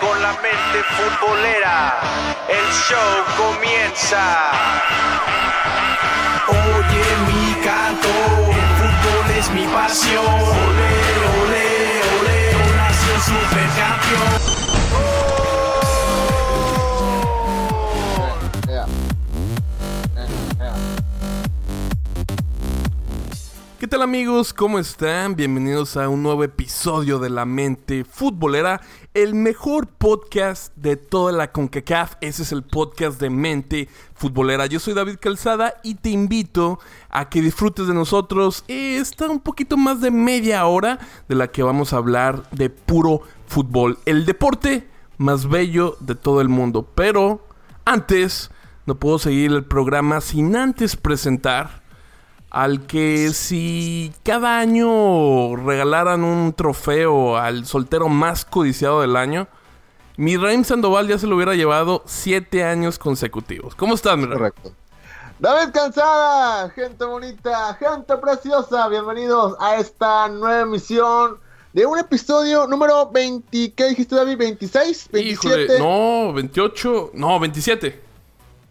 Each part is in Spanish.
con la mente futbolera. El show comienza. Oye mi canto, fútbol es mi pasión. Ole, ole, ole, nación supercampeón. Tal amigos? ¿Cómo están? Bienvenidos a un nuevo episodio de La Mente Futbolera, el mejor podcast de toda la CONCACAF. Ese es el podcast de Mente Futbolera. Yo soy David Calzada y te invito a que disfrutes de nosotros esta un poquito más de media hora de la que vamos a hablar de puro fútbol. El deporte más bello de todo el mundo. Pero antes, no puedo seguir el programa sin antes presentar al que si cada año regalaran un trofeo al soltero más codiciado del año, mi Raim Sandoval ya se lo hubiera llevado siete años consecutivos. ¿Cómo estás, mi Raim? Correcto. David Cansada, gente bonita, gente preciosa, bienvenidos a esta nueva emisión de un episodio número 20, ¿qué dijiste David? ¿26? ¿27? Híjole, no, 28, no, 27.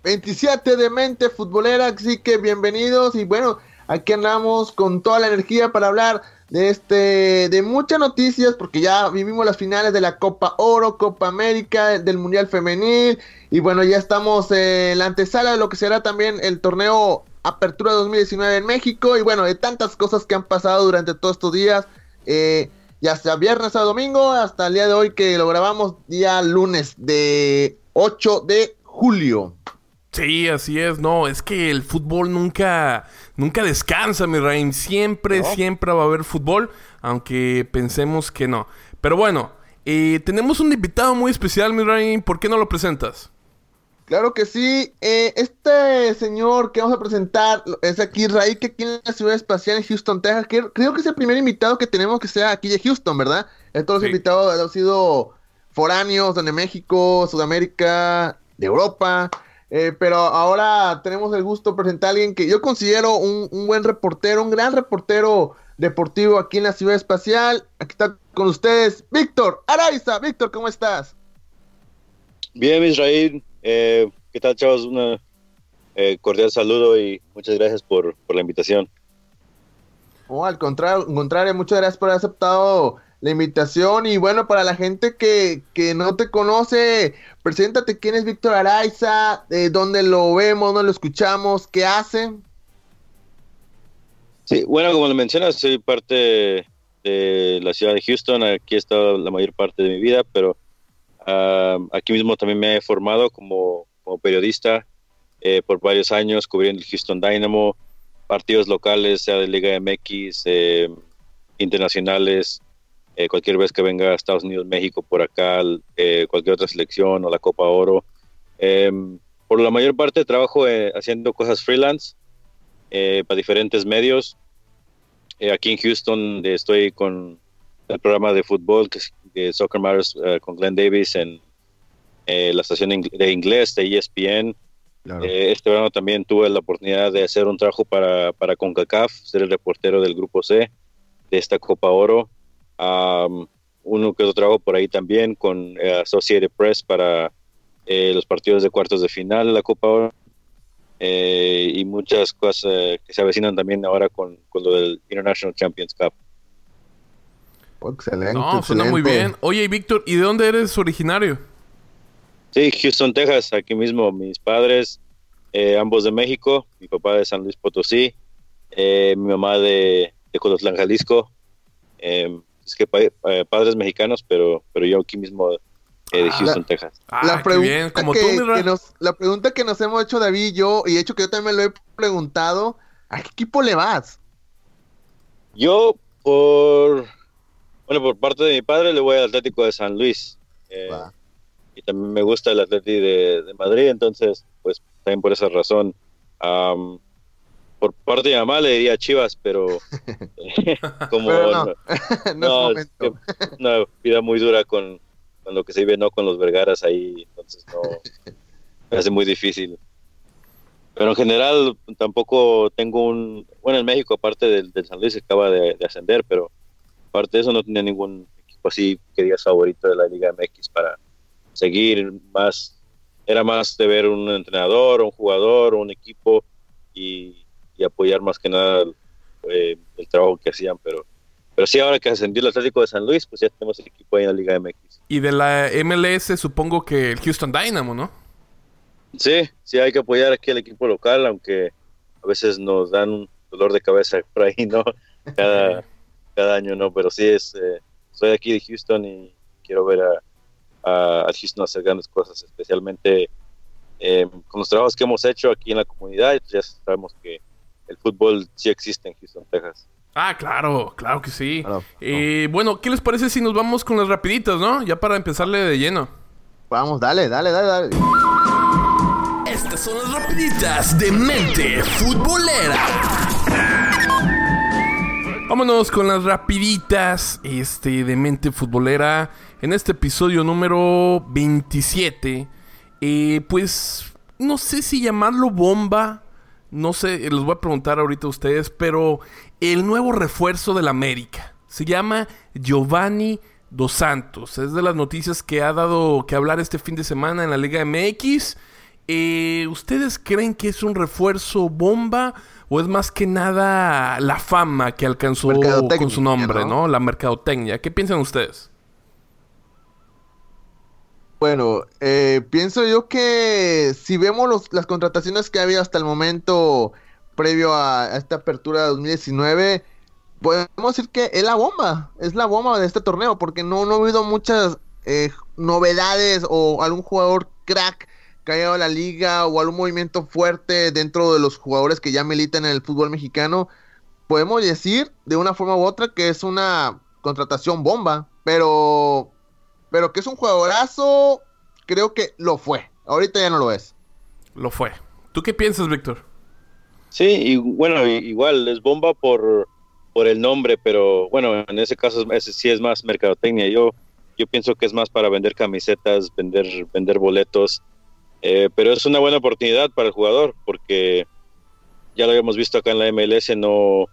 27 de mente futbolera, así que bienvenidos y bueno, aquí andamos con toda la energía para hablar de este de muchas noticias porque ya vivimos las finales de la Copa Oro, Copa América, del Mundial Femenil y bueno, ya estamos en la antesala de lo que será también el torneo Apertura 2019 en México y bueno, de tantas cosas que han pasado durante todos estos días, eh, ya sea viernes a domingo hasta el día de hoy que lo grabamos día lunes de 8 de julio. Sí, así es. No, es que el fútbol nunca, nunca descansa, mi Raim. Siempre, siempre va a haber fútbol, aunque pensemos que no. Pero bueno, eh, tenemos un invitado muy especial, mi Raim. ¿Por qué no lo presentas? Claro que sí. Eh, este señor que vamos a presentar es aquí Raí, que aquí en la ciudad espacial en Houston, Texas. Que creo que es el primer invitado que tenemos que sea aquí de Houston, ¿verdad? Todos los Sí. invitados han sido foráneos, de México, Sudamérica, de Europa. Eh, pero ahora tenemos el gusto de presentar a alguien que yo considero un, un buen reportero, un gran reportero deportivo aquí en la ciudad espacial. Aquí está con ustedes Víctor Araiza. Víctor, ¿cómo estás? Bien, Israel. Eh, ¿Qué tal, chavos? Un cordial saludo y muchas gracias por, por la invitación. No, al contrario, al contrario, muchas gracias por haber aceptado la invitación. Y bueno, para la gente que, que no te conoce, preséntate quién es Víctor Araiza, eh, dónde lo vemos, dónde lo escuchamos, qué hace. Sí, bueno, como lo mencionas, soy parte de la ciudad de Houston. Aquí he estado la mayor parte de mi vida, pero ah, aquí mismo también me he formado como, como periodista eh, por varios años, cubriendo el Houston Dynamo, partidos locales, sea de Liga MX, eh, internacionales, eh, cualquier vez que venga a Estados Unidos, México, por acá, eh, cualquier otra selección o la Copa Oro. Eh, por la mayor parte trabajo eh, haciendo cosas freelance eh, para diferentes medios. Eh, aquí en Houston estoy con el programa de fútbol que Soccer Matters con Glenn Davis en la estación de inglés de ESPN. Eh, este verano también tuve la oportunidad de hacer un trabajo para, para CONCACAF, ser el reportero del Grupo C de esta Copa Oro. Am, uno que otro trabajo por ahí también con eh, Associated Press para eh, los partidos de cuartos de final de la Copa Oro. Eh, y muchas cosas eh, que se avecinan también ahora con, con lo del International Champions Cup. Oh, excelente. No, suena muy bien. Oye, y Víctor, ¿y de dónde eres originario? Sí, Houston, Texas, aquí mismo. Mis padres, eh, ambos de México, mi papá de San Luis Potosí, eh, mi mamá de, de Colotlán, Jalisco. Eh, es que pa- eh, padres mexicanos, pero, pero yo aquí mismo eh, de Ah. Houston, Texas. Ah, la qué pregunta bien, como que, tú, nos, la pregunta que nos hemos hecho David y yo, y de hecho que yo también me lo he preguntado, ¿a qué equipo le vas? Yo, por, bueno, por parte de mi padre, le voy al Atlético de San Luis. Eh, y también me gusta el Atlético de, de Madrid, entonces, pues también por esa razón. Por parte de mi mamá le diría Chivas, pero como Pero no, no, no, es que una vida muy dura con, con lo que se vive, ¿no? Con los Vergaras ahí, entonces no, me hace muy difícil. Pero en general tampoco tengo un, bueno, en México aparte del, del San Luis acaba de, de ascender, pero aparte de eso no tenía ningún equipo así que digas favorito de la Liga MX para seguir más. Era más de ver un entrenador, un jugador, un equipo y, y apoyar más que nada eh, el trabajo que hacían, pero pero sí, ahora que ascendió el Atlético de San Luis, pues ya tenemos el equipo ahí en la Liga MX. Y de la MLS supongo que el Houston Dynamo, ¿no? Sí, sí hay que apoyar aquí al equipo local, aunque a veces nos dan un dolor de cabeza por ahí, ¿no? Cada, cada año, ¿no? Pero sí, es, eh, soy aquí de Houston y quiero ver a, a, a Houston hacer grandes cosas, especialmente eh, con los trabajos que hemos hecho aquí en la comunidad. Ya sabemos que el fútbol sí existe en Houston, Texas. Ah, claro, claro que sí. Claro. Eh, Bueno, ¿qué les parece si nos vamos con las rapiditas, no? Ya para empezarle de lleno. Vamos, dale, dale, dale, dale. Estas son las rapiditas de mente futbolera. Vámonos con las rapiditas este, de mente futbolera. En este episodio número 27. eh, pues no sé si llamarlo bomba. No sé, les voy a preguntar ahorita a ustedes. Pero el nuevo refuerzo del América. Se llama Giovanni Dos Santos. Es de las noticias que ha dado que hablar este fin de semana en la Liga MX. Eh, ¿Ustedes creen que es un refuerzo bomba o es más que nada la fama que alcanzó con su nombre, ¿no? ¿no? La mercadotecnia. ¿Qué piensan ustedes? Bueno, eh, pienso yo que si vemos los- las contrataciones que ha habido hasta el momento previo a, esta apertura de 2019, podemos decir que es la bomba, es la bomba de este torneo, porque no, no ha habido muchas eh, novedades o algún jugador crack que haya a la liga o algún movimiento fuerte dentro de los jugadores que ya militan en el fútbol mexicano. Podemos decir de una forma u otra que es una contratación bomba, pero pero que es un jugadorazo, creo que lo fue. Ahorita ya no lo es. Lo fue. ¿Tú qué piensas, Víctor? Sí, y bueno, igual es bomba por, por el nombre, pero bueno, en ese caso ese sí es más mercadotecnia. Yo, yo pienso que es más para vender camisetas, vender, vender boletos, eh, pero es una buena oportunidad para el jugador porque ya lo habíamos visto acá en la MLS, no,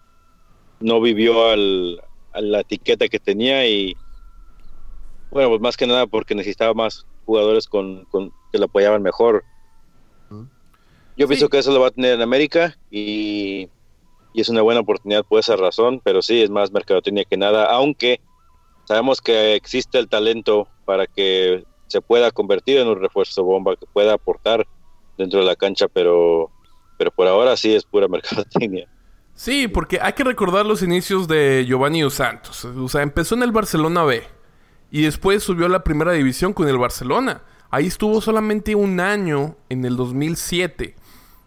no vivió al, a la etiqueta que tenía y bueno, pues más que nada porque necesitaba más jugadores con, con- que lo apoyaban mejor. Yo Sí. pienso que eso lo va a tener en América y, y es una buena oportunidad por esa razón, pero sí, es más mercadotecnia que nada, aunque sabemos que existe el talento para que se pueda convertir en un refuerzo bomba, que pueda aportar dentro de la cancha, pero, pero por ahora sí es pura mercadotecnia. Sí, porque hay que recordar los inicios de Giovanni Dos Santos. O sea, empezó en el Barcelona B y después subió a la primera división con el Barcelona. Ahí estuvo solamente un año en el 2007.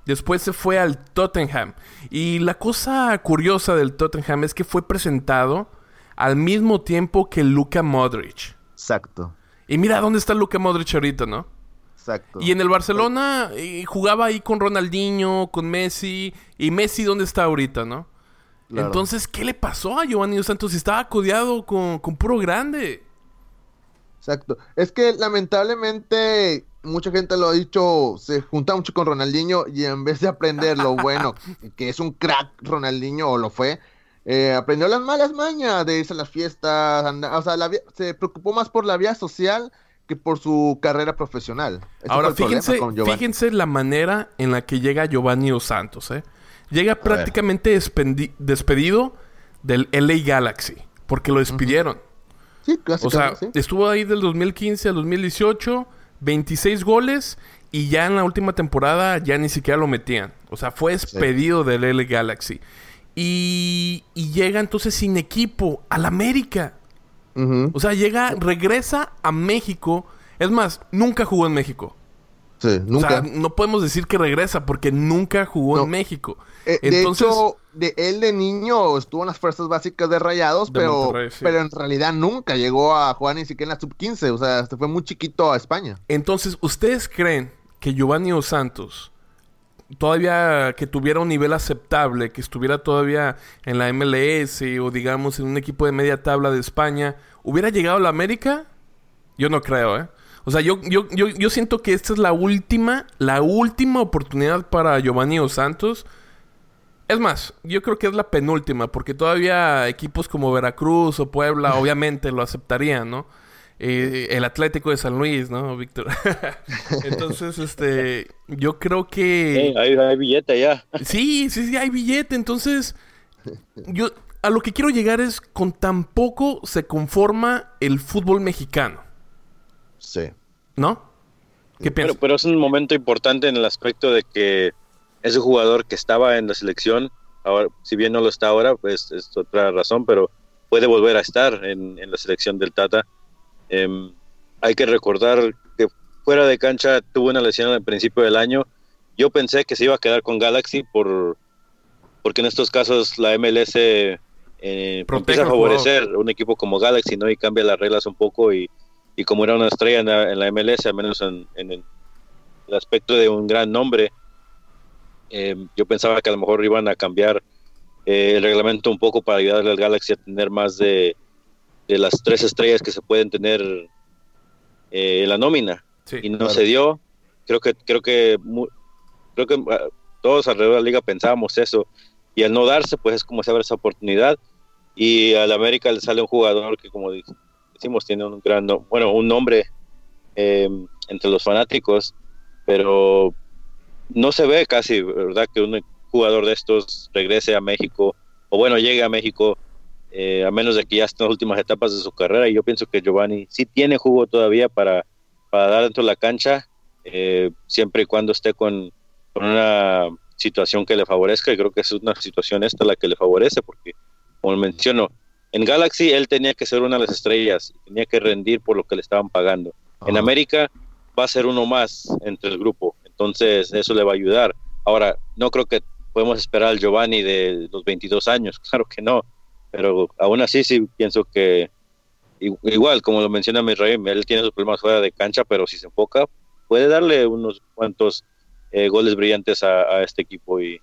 Después se fue al Tottenham. Y la cosa curiosa del Tottenham es que fue presentado al mismo tiempo que Luka Modric. Exacto, Y mira dónde está Luka Modric ahorita, ¿no? exacto. Y en el Barcelona eh, jugaba ahí con Ronaldinho, con Messi. ¿Y Messi dónde está ahorita, no? Claro. Entonces, ¿qué le pasó a Giovanni Dos Santos? Estaba codeado con, con puro grande. Exacto. Es que lamentablemente mucha gente lo ha dicho, se junta mucho con Ronaldinho y en vez de aprender lo bueno, que es un crack Ronaldinho o lo fue, eh, aprendió las malas mañas de irse a las fiestas, anda- o sea, la se preocupó más por la vida social que por su carrera profesional. Ahora, fíjense, fíjense la manera en la que llega Giovanni Dos Santos, ¿eh? Llega prácticamente despedido del LA Galaxy, porque lo despidieron. Sí, O sea, sí. estuvo ahí del 2015 al 2018, 26 goles y ya en la última temporada ya ni siquiera lo metían. O sea, fue despedido del L Galaxy. Y, y llega entonces sin equipo al América. O sea, llega, regresa a México. Es más, nunca jugó en México. Sí, nunca. O sea, no podemos decir que regresa porque nunca jugó No. en México. Eh, Entonces, de hecho, de él de niño estuvo en las fuerzas básicas de Rayados, De pero, sí. pero en realidad nunca llegó a jugar ni siquiera en la sub-15, o sea, se fue muy chiquito a España. Entonces, ¿ustedes creen que Giovanni Dos Santos, todavía que tuviera un nivel aceptable, que estuviera todavía en la MLS o digamos en un equipo de media tabla de España, hubiera llegado a la América? Yo no creo, ¿eh? O sea, yo, yo, yo, yo siento que esta es la última, la última oportunidad para Giovanni Dos Santos Es más, yo creo que es la penúltima, porque todavía equipos como Veracruz o Puebla obviamente lo aceptarían, ¿no? Eh, el Atlético de San Luis, ¿no, Víctor? Entonces, este, yo creo que... Sí, hay, hay billete ya. Sí, sí, sí, hay billete. Entonces, yo a lo que quiero llegar es con tan poco se conforma el fútbol mexicano. ¿No? ¿Qué Pero, piensas? pero es un momento importante en el aspecto de que ese jugador que estaba en la selección, ahora, si bien no lo está ahora, pues es otra razón, pero puede volver a estar en, en la selección del Tata. Em, hay que recordar que fuera de cancha tuvo una lesión al principio del año. Yo pensé que se iba a quedar con Galaxy por porque en estos casos la MLS eh, empieza a favorecer un equipo como Galaxy, ¿no? Y cambia las reglas un poco y, y como era una estrella en la, en la MLS, al menos en, en el, aspecto de un gran nombre, eh, yo pensaba que a lo mejor iban a cambiar eh, el reglamento un poco para ayudarle al Galaxy a tener más de, de las tres estrellas que se pueden tener eh, en la nómina Sí. y no claro. se dio. Creo que creo que mu- creo que ah, todos alrededor de la liga pensábamos eso y al no darse pues es como se abre esa oportunidad y al América le sale un jugador que como decimos tiene un gran no- bueno un nombre eh, entre los fanáticos pero no se ve casi verdad que un jugador de estos regrese a México o bueno llegue a México eh, a menos de que ya esté en las últimas etapas de su carrera y yo pienso que Giovanni sí tiene jugo todavía para para dar dentro de la cancha, eh, siempre y cuando esté con, con una situación que le favorezca, y creo que es una situación esta la que le favorece, porque, como menciono, en Galaxy él tenía que ser una de las estrellas, tenía que rendir por lo que le estaban pagando. En Ajá. América va a ser uno más entre el grupo, entonces eso le va a ayudar. Ahora, no creo que podemos esperar al Giovanni de los 22 años, claro que no, pero aún así sí pienso que igual, como lo menciona Misraim, él tiene sus problemas fuera de cancha, pero si se enfoca, puede darle unos cuantos eh, goles brillantes a, a este equipo y,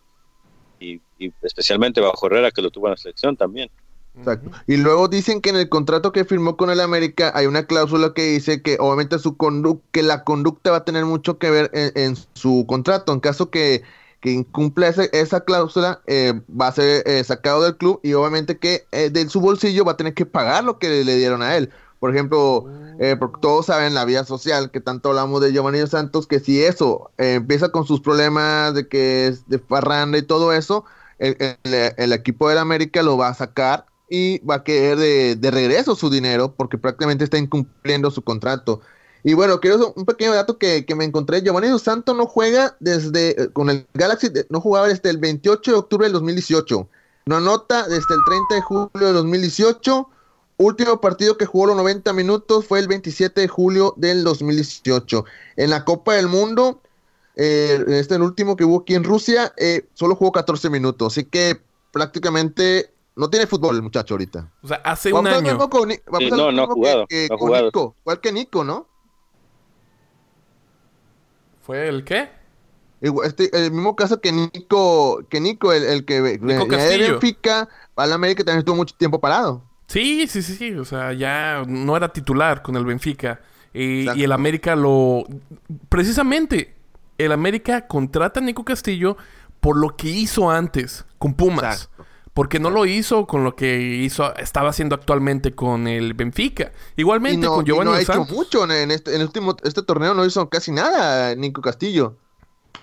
y- y especialmente bajo Herrera, que lo tuvo en la selección también. Exacto. Y luego dicen que en el contrato que firmó con el América hay una cláusula que dice que obviamente su condu que la conducta va a tener mucho que ver en, en su contrato. En caso que, que incumpla ese- esa cláusula, eh, va a ser eh, sacado del club y obviamente que eh, de su bolsillo va a tener que pagar lo que le, dieron a él. Por ejemplo, eh, porque todos saben la vía social que tanto hablamos de Giovanni Santos, que si eso eh, empieza con sus problemas de que es de parranda y todo eso, el, el- el equipo del América lo va a sacar y va a querer de, de regreso su dinero porque prácticamente está incumpliendo su contrato. Y bueno, quiero un pequeño dato que, que me encontré. Giovanni Dos Santos no juega desde, eh, con el Galaxy, no jugaba desde el 28 de octubre del 2018. No anota desde el 30 de julio de 2018. Último partido que jugó los 90 minutos fue el 27 de julio del 2018. En la Copa del Mundo, eh, este el último que hubo aquí en Rusia, eh, solo jugó 14 minutos. Así que prácticamente no tiene fútbol el muchacho ahorita. O sea, hace un año. con Sí, no, no ha jugado, que- que no ha con jugado. Nico, igual que Nico, ¿no? ¿Fue el qué? Igual- Este, el mismo caso que Nico, que Nico, el, el que de Castillo. Benfica, al América también estuvo mucho tiempo parado. Sí, sí, sí, sí. O sea, ya no era titular con el Benfica. Eh, y el América lo... Precisamente, el América contrata a Nico Castillo por lo que hizo antes con Pumas. Exacto. Porque no lo hizo con lo que hizo, estaba haciendo actualmente con el Benfica. Igualmente Y no, con y Giovanni no ha Dos hecho Santos. mucho en, este, en el último este torneo, no hizo casi nada Nico Castillo.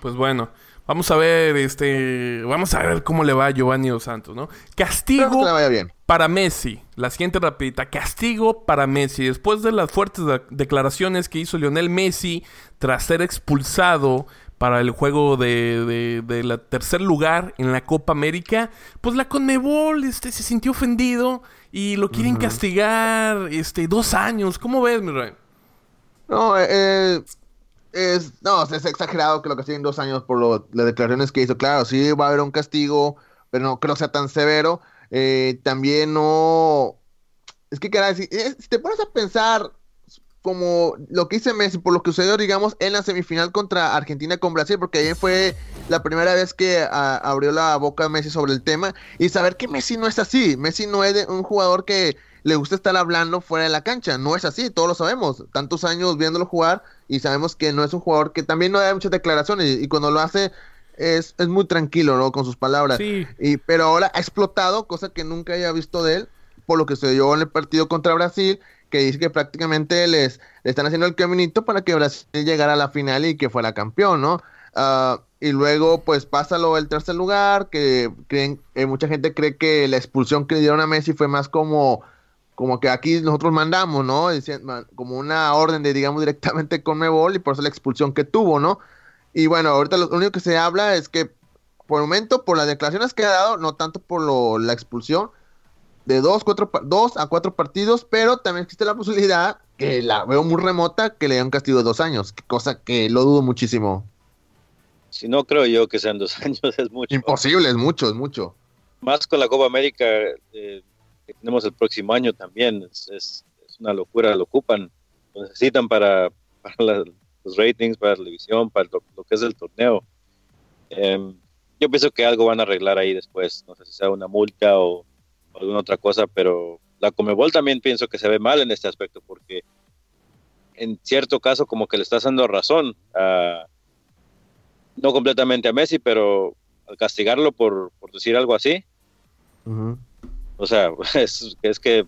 Pues bueno, vamos a ver, este, vamos a ver cómo le va a Giovanni Dos Santos, ¿no? Castigo vaya bien. para Messi. La siguiente rapidita. Castigo para Messi. Después de las fuertes de- declaraciones que hizo Lionel Messi tras ser expulsado para el juego de, de, de la tercer lugar en la Copa América, pues la Conmebol este, se sintió ofendido y lo quieren castigar este, dos años. ¿Cómo ves, mi rey? No, eh, eh, es, no, es exagerado que lo que en dos años por lo- las declaraciones que hizo. Claro, sí va a haber un castigo, pero no creo que sea tan severo. Eh, también no. Es que, caray, si, eh, si te pones a pensar como lo que hizo Messi, por lo que sucedió, digamos, en la semifinal contra Argentina con Brasil, porque ahí fue la primera vez que a- abrió la boca Messi sobre el tema, y saber que Messi no es así. Messi no es de- un jugador que le gusta estar hablando fuera de la cancha. No es así, todos lo sabemos. Tantos años viéndolo jugar y sabemos que no es un jugador que también no da muchas declaraciones y, y cuando lo hace es, es muy tranquilo, ¿no? Con sus palabras. Sí. Y, pero ahora ha explotado, cosa que nunca había visto de él, por lo que se dio en el partido contra Brasil, que dice que prácticamente les, le están haciendo el caminito para que Brasil llegara a la final y que fuera campeón, ¿no? Ah, y luego, pues pasa lo del tercer lugar, que creen, eh, mucha gente cree que la expulsión que le dieron a Messi fue más como, como que aquí nosotros mandamos, ¿no? Como una orden de, digamos, directamente con Mebol y por eso la expulsión que tuvo, ¿no? Y bueno, ahorita lo único que se habla es que por el momento, por las declaraciones que ha dado, no tanto por lo- la expulsión, de dos, cuatro, dos a cuatro partidos, pero también existe la posibilidad, que la veo muy remota, que le den un castigo de dos años, cosa que lo dudo muchísimo. Si no creo yo que sean dos años, es mucho. Imposible, es mucho, es mucho. Más con la Copa América eh, que tenemos el próximo año también. Es, es- es una locura, lo ocupan. Lo necesitan para, para la- los ratings, para la televisión, para lo, lo que es el torneo. Em, yo pienso que algo van a arreglar ahí después. No sé si sea una multa o alguna otra cosa, pero la Comebol también pienso que se ve mal en este aspecto porque en cierto caso como que le está dando razón a no completamente a Messi, pero al castigarlo por, por decir algo así, o sea, es, es que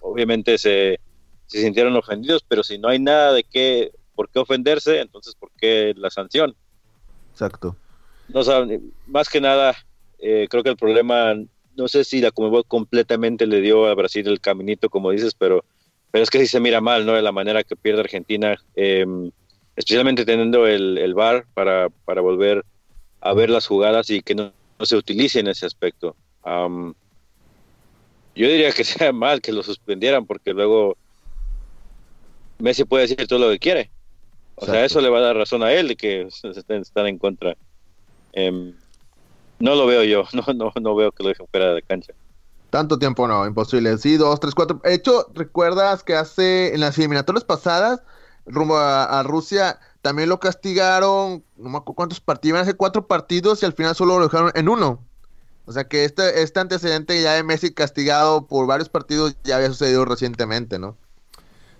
obviamente se, se sintieron ofendidos, pero si no hay nada de qué, por qué ofenderse, entonces ¿por qué la sanción? Exacto. No saben, más que nada, eh, creo que el problema, no sé si la Conmebol completamente le dio a Brasil el caminito, como dices, pero, pero es que sí se mira mal, ¿no? De la manera que pierde Argentina, eh, especialmente teniendo el, el VAR para, para volver a ver las jugadas y que no, no se utilice en ese aspecto. Yo diría que sea mal que lo suspendieran porque luego Messi puede decir todo lo que quiere. O sea, eso le va a dar razón a él de que están, están en contra. Em, no lo veo yo, no, no, no veo que lo dejen fuera de cancha. Tanto tiempo no, imposible. Sí, dos, tres, cuatro. De hecho, ¿recuerdas que hace en las eliminatorias pasadas, rumbo a, a Rusia, también lo castigaron, no me acuerdo cuántos partidos, ser cuatro partidos y al final solo lo dejaron en uno. O sea que este, este antecedente ya de Messi castigado por varios partidos ya había sucedido recientemente, ¿no?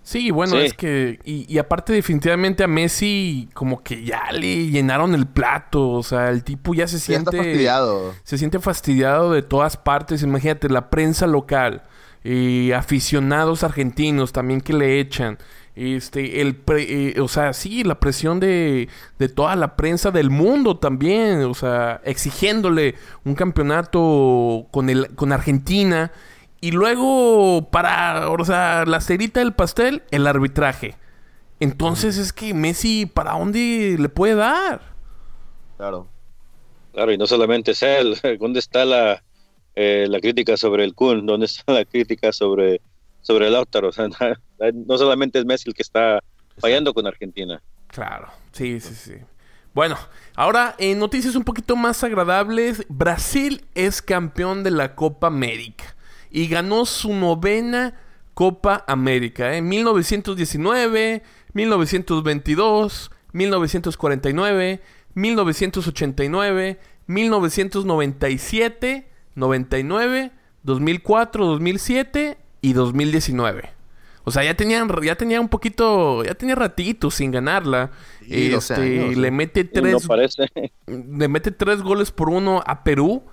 Sí, bueno, Sí. es que. Y, y aparte, definitivamente a Messi, como que ya le llenaron el plato. O sea, el tipo ya se Ya está siente. fastidiado. se siente fastidiado de todas partes. Imagínate, la prensa local, eh, aficionados argentinos también que le echan. Este, el pre- eh, o sea, sí, la presión de, de toda la prensa del mundo también, o sea, exigiéndole un campeonato con el, con Argentina. Y luego, para, o sea, la cerita del pastel, el arbitraje. Entonces es que Messi, ¿para dónde le puede dar? Claro. Claro, y no solamente es él, ¿dónde está la, eh, la crítica sobre el Kun? ¿Dónde está la crítica sobre, sobre el Lautaro? O sea, no solamente es Messi el que está fallando con Argentina. Claro, sí, sí, sí. Bueno, ahora en noticias un poquito más agradables, Brasil es campeón de la Copa América y ganó su novena Copa América. ¿eh? 1919, 1922, 1949, 1989, 1997, 99, 2004, 2007 y 2019. O sea, ya tenían, ya tenía un poquito, ya tenía ratito sin ganarla. Sí, 12 Este, años, le mete Y no tres, parece. le mete tres goles por uno a Perú,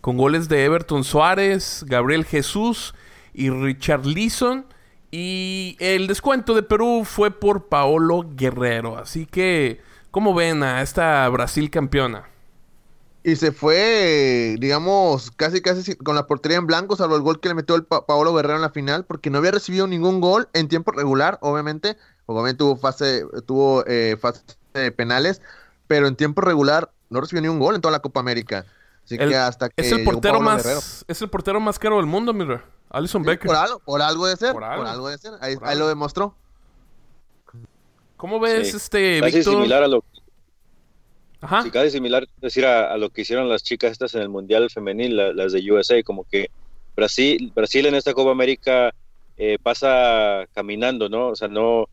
con goles de Everton Suárez, Gabriel Jesús y Richard Leeson. Y el descuento de Perú fue por Paolo Guerrero. Así que, ¿cómo ven a esta Brasil campeona? Y se fue, digamos, casi casi con la portería en blanco, salvo el gol que le metió el Pa- Paolo Guerrero en la final, porque no había recibido ningún gol en tiempo regular, obviamente. Obviamente tuvo fase, tuvo eh, penales, pero en tiempo regular no recibió ni un gol en toda la Copa América. Así El- que hasta que es el portero más, Guerrero. es el portero más caro del mundo, mira. Alison Sí, Becker. por algo, por algo de ser, Por por algo. algo, de ser. Ahí, Por ahí algo. lo demostró. ¿Cómo ves Sí. este Casi Víctor? similar a lo Ajá. Sí, casi similar decir a, a lo que hicieron las chicas estas en el Mundial Femenil, la- las de USA, como que Brasil, Brasil en esta Copa América eh, pasa caminando, ¿no? O sea, no,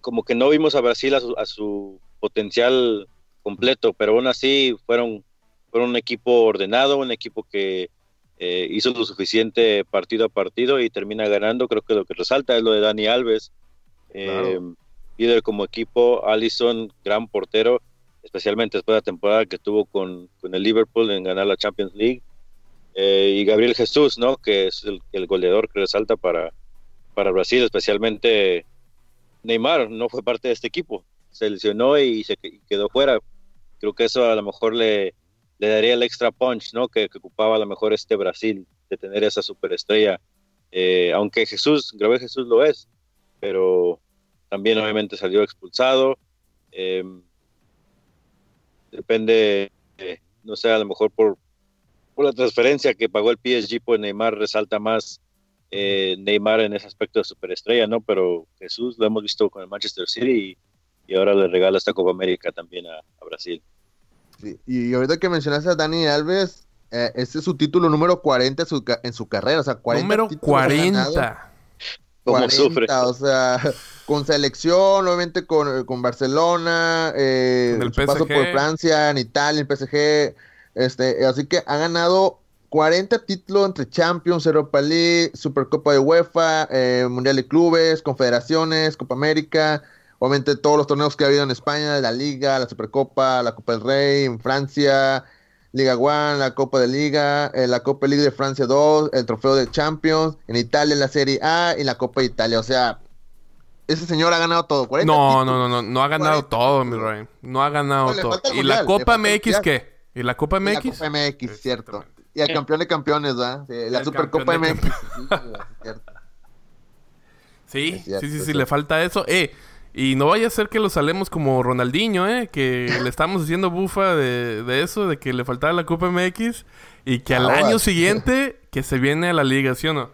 como que no vimos a Brasil a su, a su potencial completo, pero aún así fueron, fueron un equipo ordenado, un equipo que eh, hizo lo suficiente partido a partido y termina ganando. Creo que lo que resalta es lo de Dani Alves, eh, Claro. líder como equipo, Allison, gran portero especialmente después de la temporada que tuvo con, con el Liverpool en ganar la Champions League. Eh, y Gabriel Jesús, ¿no? Que es el, el, goleador que resalta para, para Brasil, especialmente Neymar, no fue parte de este equipo. Se lesionó y se quedó fuera. Creo que eso a lo mejor le, le daría el extra punch, ¿no? Que, ocupaba a lo mejor este Brasil, de tener esa superestrella. Eh, aunque Jesús, Gabriel Jesús lo es, pero también obviamente salió expulsado. Eh, depende, eh, no sé, a lo mejor por, por la transferencia que pagó el PSG, pues Neymar resalta más eh, Neymar en ese aspecto de superestrella, ¿no? Pero Jesús lo hemos visto con el Manchester City y, y ahora le regala esta Copa América también a, a Brasil. Sí, y ahorita que mencionaste a Dani Alves, eh, este es su título número 40 en su, en su carrera, o sea, 40 Número 40. ¿Cómo 40, sufre? O sea, con selección, obviamente con, con Barcelona, eh, Con el su paso por Francia, en Italia, en PSG. Este, así que ha ganado 40 títulos entre Champions, Europa League, Supercopa de UEFA, eh, Mundial de Clubes, Confederaciones, Copa América. Obviamente todos los torneos que ha habido en España, la Liga, la Supercopa, la Copa del Rey, en Francia, Liga One, la Copa de Liga, eh, la Copa League de Francia 2, el Trofeo de Champions, en Italia la Serie A y la Copa de Italia. O sea, ese señor ha ganado todo. 40 No, no, no, no, no ha ganado 40 todo, mi rey. No ha ganado No, todo. ¿Y la mundial, Copa MX qué? ¿Y la Copa Y La MX? Copa MX, cierto. Y el campeón de campeones, ¿verdad? Sí, la Supercopa MX. Sí. Sí, sí, sí, le falta eso. Eh, y no vaya a ser que lo salemos como Ronaldinho, ¿eh? Que le estamos haciendo bufa de, de eso, de que le faltaba la Copa MX y que al año siguiente que se viene a la liga, ¿sí o no?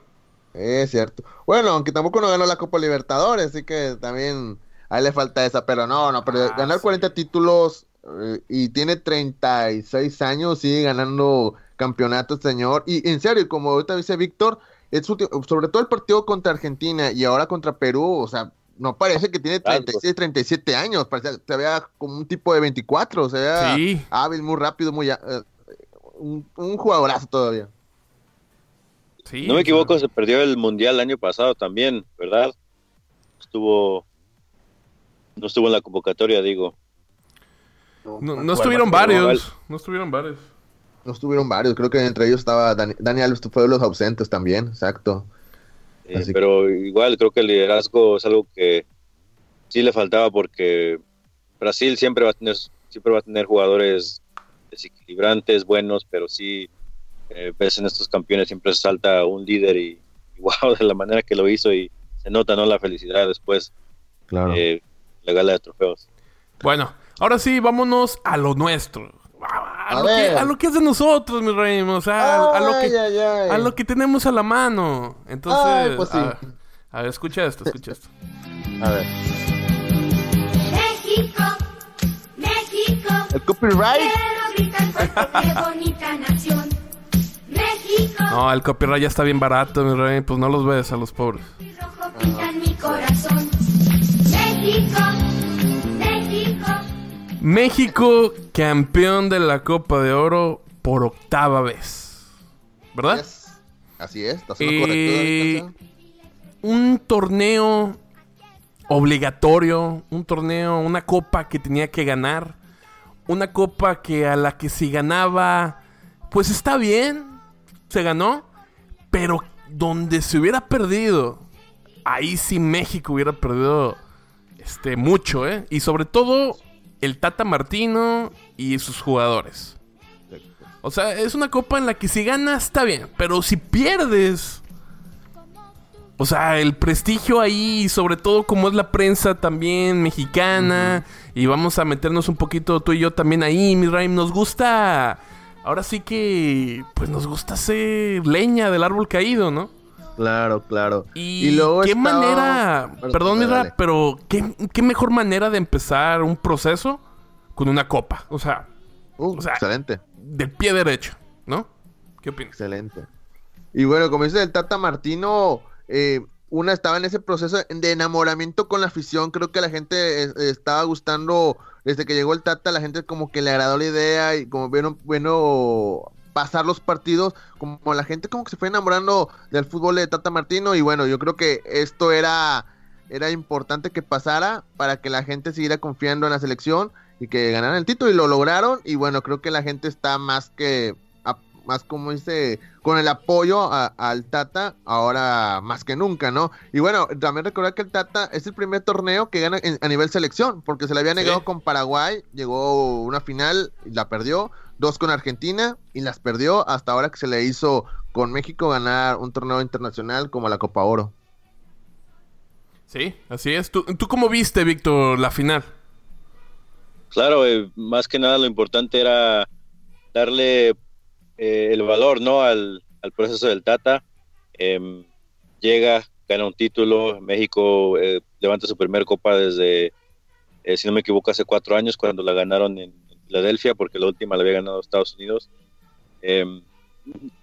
Es cierto. Bueno, aunque tampoco no ganó la Copa Libertadores, así que también a él le falta esa, pero no, no, pero Ah, ganar sí. 40 títulos eh, y tiene 36 años, sigue ganando campeonatos, señor. Y en serio, como ahorita dice Víctor, es sobre todo el partido contra Argentina y ahora contra Perú, o sea, no parece que tiene Tanto. 36, 37 años, parece, se vea como un tipo de 24, se vea Sí. hábil, muy rápido, muy... eh, un, un jugadorazo todavía. Sí. no o me sea, equivoco, se perdió el Mundial el año pasado también, ¿verdad? Estuvo... No estuvo en la convocatoria, digo. No, no estuvieron varios. No estuvieron varios. No estuvieron varios, creo que entre ellos estaba Dani, Dani Alves, fue de los ausentes también, exacto. Eh, pero igual creo que el liderazgo es algo que sí le faltaba porque Brasil siempre va a tener siempre va a tener jugadores desequilibrantes buenos pero sí eh, ves en estos campeones siempre salta un líder y, y wow de la manera que lo hizo y se nota no la felicidad después Claro. eh, la gala de trofeos Bueno, ahora sí, vámonos a lo nuestro. A, A lo, que, a lo que es de nosotros, mi rey. O sea, a, a lo que, Ay, ay, ay. a lo que tenemos a la mano. Entonces, Ay, pues sí. a, a ver, escucha esto, escucha esto. A ver. México, México, El copyright. quiero bonita nación. México, No, el copyright ya está bien barato, mi rey. Pues no los ves a los pobres. rojo pinta en mi corazón. México, México, campeón de la Copa de Oro por octava vez. ¿Verdad? Yes. Así es, está correcto. Eh, Canción. un torneo obligatorio, un torneo, una copa que tenía que ganar, una copa que a la que si ganaba, pues está bien, se ganó, pero donde se hubiera perdido, ahí sí México hubiera perdido este mucho, ¿eh? Y sobre todo el Tata Martino y sus jugadores. O sea, es una copa en la que si ganas está bien, pero si pierdes, o sea, el prestigio ahí, sobre todo como es la prensa también mexicana, y vamos a meternos un poquito tú y yo también ahí, mi Raim, nos gusta, ahora sí que, pues nos gusta hacer leña del árbol caído, ¿no? Claro, claro. Y, luego qué estaba- manera, Perdón, perdón, mi dale. Ra, pero ¿qué, qué mejor manera de empezar un proceso con una copa, o sea, Uh, o sea- excelente, del pie derecho, ¿no? ¿Qué opinas? excelente. Y bueno, como dice el Tata Martino, eh, una estaba en ese proceso de enamoramiento con la afición. Creo que la gente estaba gustando, desde que llegó el Tata, la gente como que le agradó la idea y como bueno, bueno pasar los partidos, como la gente como que se fue enamorando del fútbol de Tata Martino y bueno, yo creo que esto era, era importante que pasara para que la gente siguiera confiando en la selección y que ganaran el título y lo lograron y bueno, creo que la gente está más que a- más como dice con el apoyo a- al Tata ahora más que nunca, ¿no? Y bueno, también recordar que el Tata es el primer torneo que gana en- a nivel selección, porque se le había negado Sí. con Paraguay, llegó una final y la perdió, dos con Argentina y las perdió hasta ahora que se le hizo con México ganar un torneo internacional como la Copa Oro. Sí, así es. ¿Tú, tú cómo viste, Víctor, la final? Claro, eh, más que nada lo importante era darle eh, el valor ¿no? al, al proceso del Tata. Em, llega, gana un título, México eh, levanta su primer copa desde, eh, si no me equivoco, hace cuatro años cuando la ganaron en, en Filadelfia, porque la última la había ganado Estados Unidos. Em,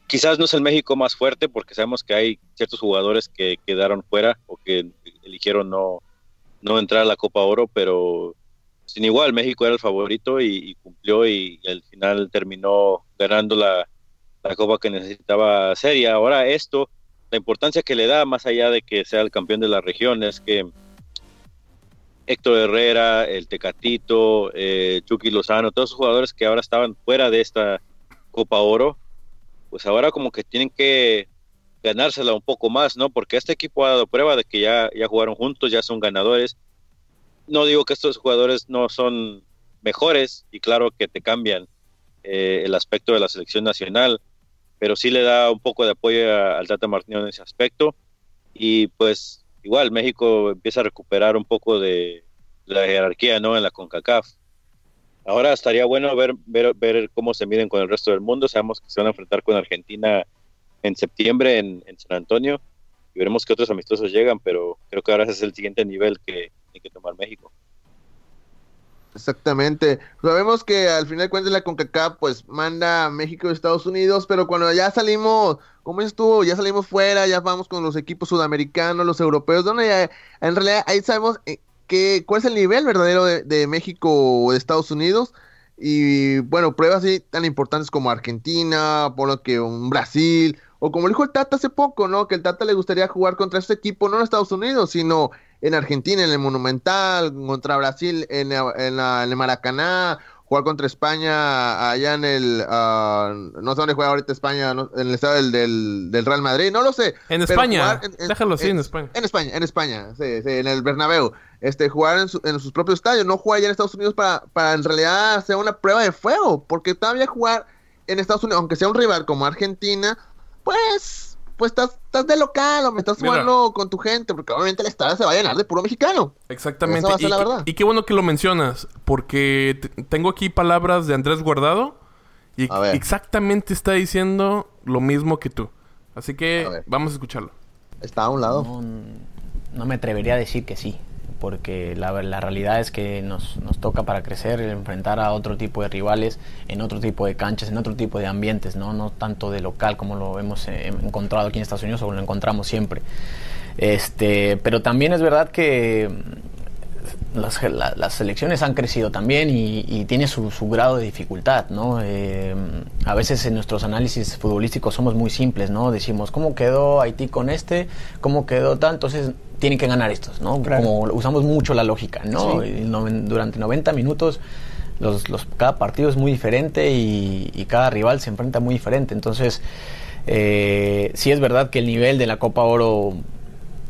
quizás no es el México más fuerte, porque sabemos que hay ciertos jugadores que quedaron fuera o que eligieron no, no entrar a la Copa Oro, pero sin igual, México era el favorito y, y cumplió y, y al final terminó ganando la, la copa que necesitaba hacer. Y ahora esto, la importancia que le da, más allá de que sea el campeón de la región, es que Héctor Herrera, el Tecatito, eh, Chucky Lozano, todos esos jugadores que ahora estaban fuera de esta Copa Oro, pues ahora como que tienen que ganársela un poco más, ¿no? Porque este equipo ha dado prueba de que ya, ya jugaron juntos, ya son ganadores no digo que estos jugadores no son mejores y claro que te cambian eh, el aspecto de la selección nacional, pero sí le da un poco de apoyo al Tata Martino en ese aspecto y pues igual México empieza a recuperar un poco de la jerarquía no en la CONCACAF. Ahora estaría bueno ver, ver, ver cómo se miden con el resto del mundo. Sabemos que se van a enfrentar con Argentina en septiembre en, en San Antonio y veremos qué otros amistosos llegan, pero creo que ahora ese es el siguiente nivel que tiene que tomar México. Exactamente. Sabemos que al final de cuentas la CONCACAF pues manda México y Estados Unidos, pero cuando ya salimos, ¿cómo estuvo? Ya salimos fuera, ya vamos con los equipos sudamericanos, los europeos, donde ya, en realidad ahí sabemos eh, que, cuál es el nivel verdadero de, de México o de Estados Unidos. Y bueno, pruebas así tan importantes como Argentina, por lo que un Brasil, o como dijo el Tata hace poco, ¿no? Que el Tata le gustaría jugar contra este equipo, no en Estados Unidos, sino en Argentina, en el Monumental, contra Brasil, en, la- en la- en el Maracaná, jugar contra España allá en el, ah, no sé dónde juega ahorita España, no- en el estado del, del, del Real Madrid, no lo sé. En España. en- en- Déjalo así, en en- España. En España, en España, sí, sí, en el Bernabéu. Este, jugar en, su- en sus propios estadios, no jugar allá en Estados Unidos para, para en realidad hacer una prueba de fuego, porque todavía jugar en Estados Unidos, aunque sea un rival como Argentina, pues, pues estás, estás de local o me estás Mira. jugando con tu gente, porque obviamente el estadio se va a llenar de puro mexicano. Exactamente. Esa va a ser y, la qué- verdad. y qué bueno que lo mencionas, porque tengo aquí palabras de Andrés Guardado y A ver. exactamente está diciendo lo mismo que tú. Así que vamos a escucharlo. Está a un lado. No, no me atrevería a decir que sí, porque la, realidad es que nos, nos toca para crecer enfrentar a otro tipo de rivales en otro tipo de canchas, en otro tipo de ambientes, no, no tanto de local como lo hemos eh, encontrado aquí en Estados Unidos o lo encontramos siempre. Este, pero también es verdad que las, la- las selecciones han crecido también y, y tiene su, su grado de dificultad, ¿no? Eh, a veces en nuestros análisis futbolísticos somos muy simples, ¿no? Decimos, ¿cómo quedó Haití con este? ¿Cómo quedó tal? Entonces tienen que ganar estos, ¿no? Como usamos mucho la lógica, ¿no? Durante 90 minutos los, los- cada partido es muy diferente y, y cada rival se enfrenta muy diferente. Entonces, eh, sí es verdad que el nivel de la Copa Oro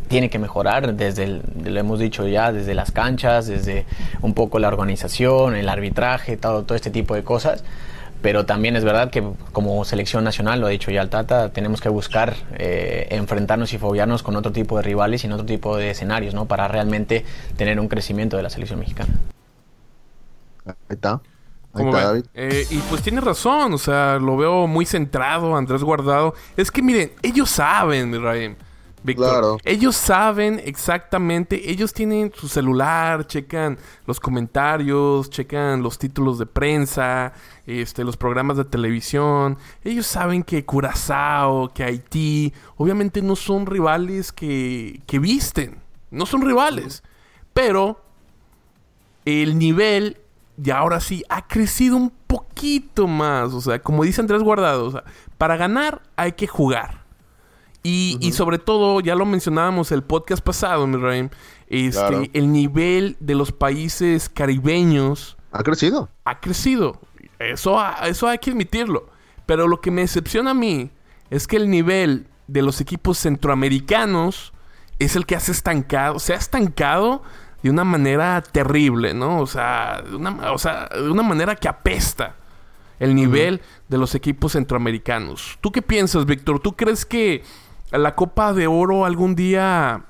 tiene que mejorar desde el- lo hemos dicho ya desde las canchas desde un poco la organización el arbitraje todo todo este tipo de cosas pero también es verdad que como selección nacional lo ha dicho ya el Tata tenemos que buscar eh, enfrentarnos y fobiarnos con otro tipo de rivales y en otro tipo de escenarios no para realmente tener un crecimiento de la selección mexicana Ahí está. Ahí ¿Cómo está? David. Eh, y pues tiene razón, o sea, lo veo muy centrado, Andrés Guardado. Es que miren, ellos saben, Raim, Víctor. Claro. Ellos saben exactamente, ellos tienen su celular, checan los comentarios, checan los títulos de prensa, este, los programas de televisión. Ellos saben que Curazao, que Haití, obviamente no son rivales que, que visten, no son rivales. Pero el nivel y ahora sí ha crecido un poquito más. O sea, como dice Andrés Guardado, o sea, para ganar hay que jugar. Y, y sobre todo, ya lo mencionábamos el podcast pasado, mi Raim, este, Claro. el nivel de los países caribeños Ha crecido. ha crecido. Eso, ha- eso hay que admitirlo. Pero lo que me decepciona a mí es que el nivel de los equipos centroamericanos es el que se ha estancado. Se ha estancado de una manera terrible, ¿no? O sea, de una, o sea, de una manera que apesta el nivel de los equipos centroamericanos. ¿Tú qué piensas, Víctor? ¿Tú crees que la Copa de Oro algún día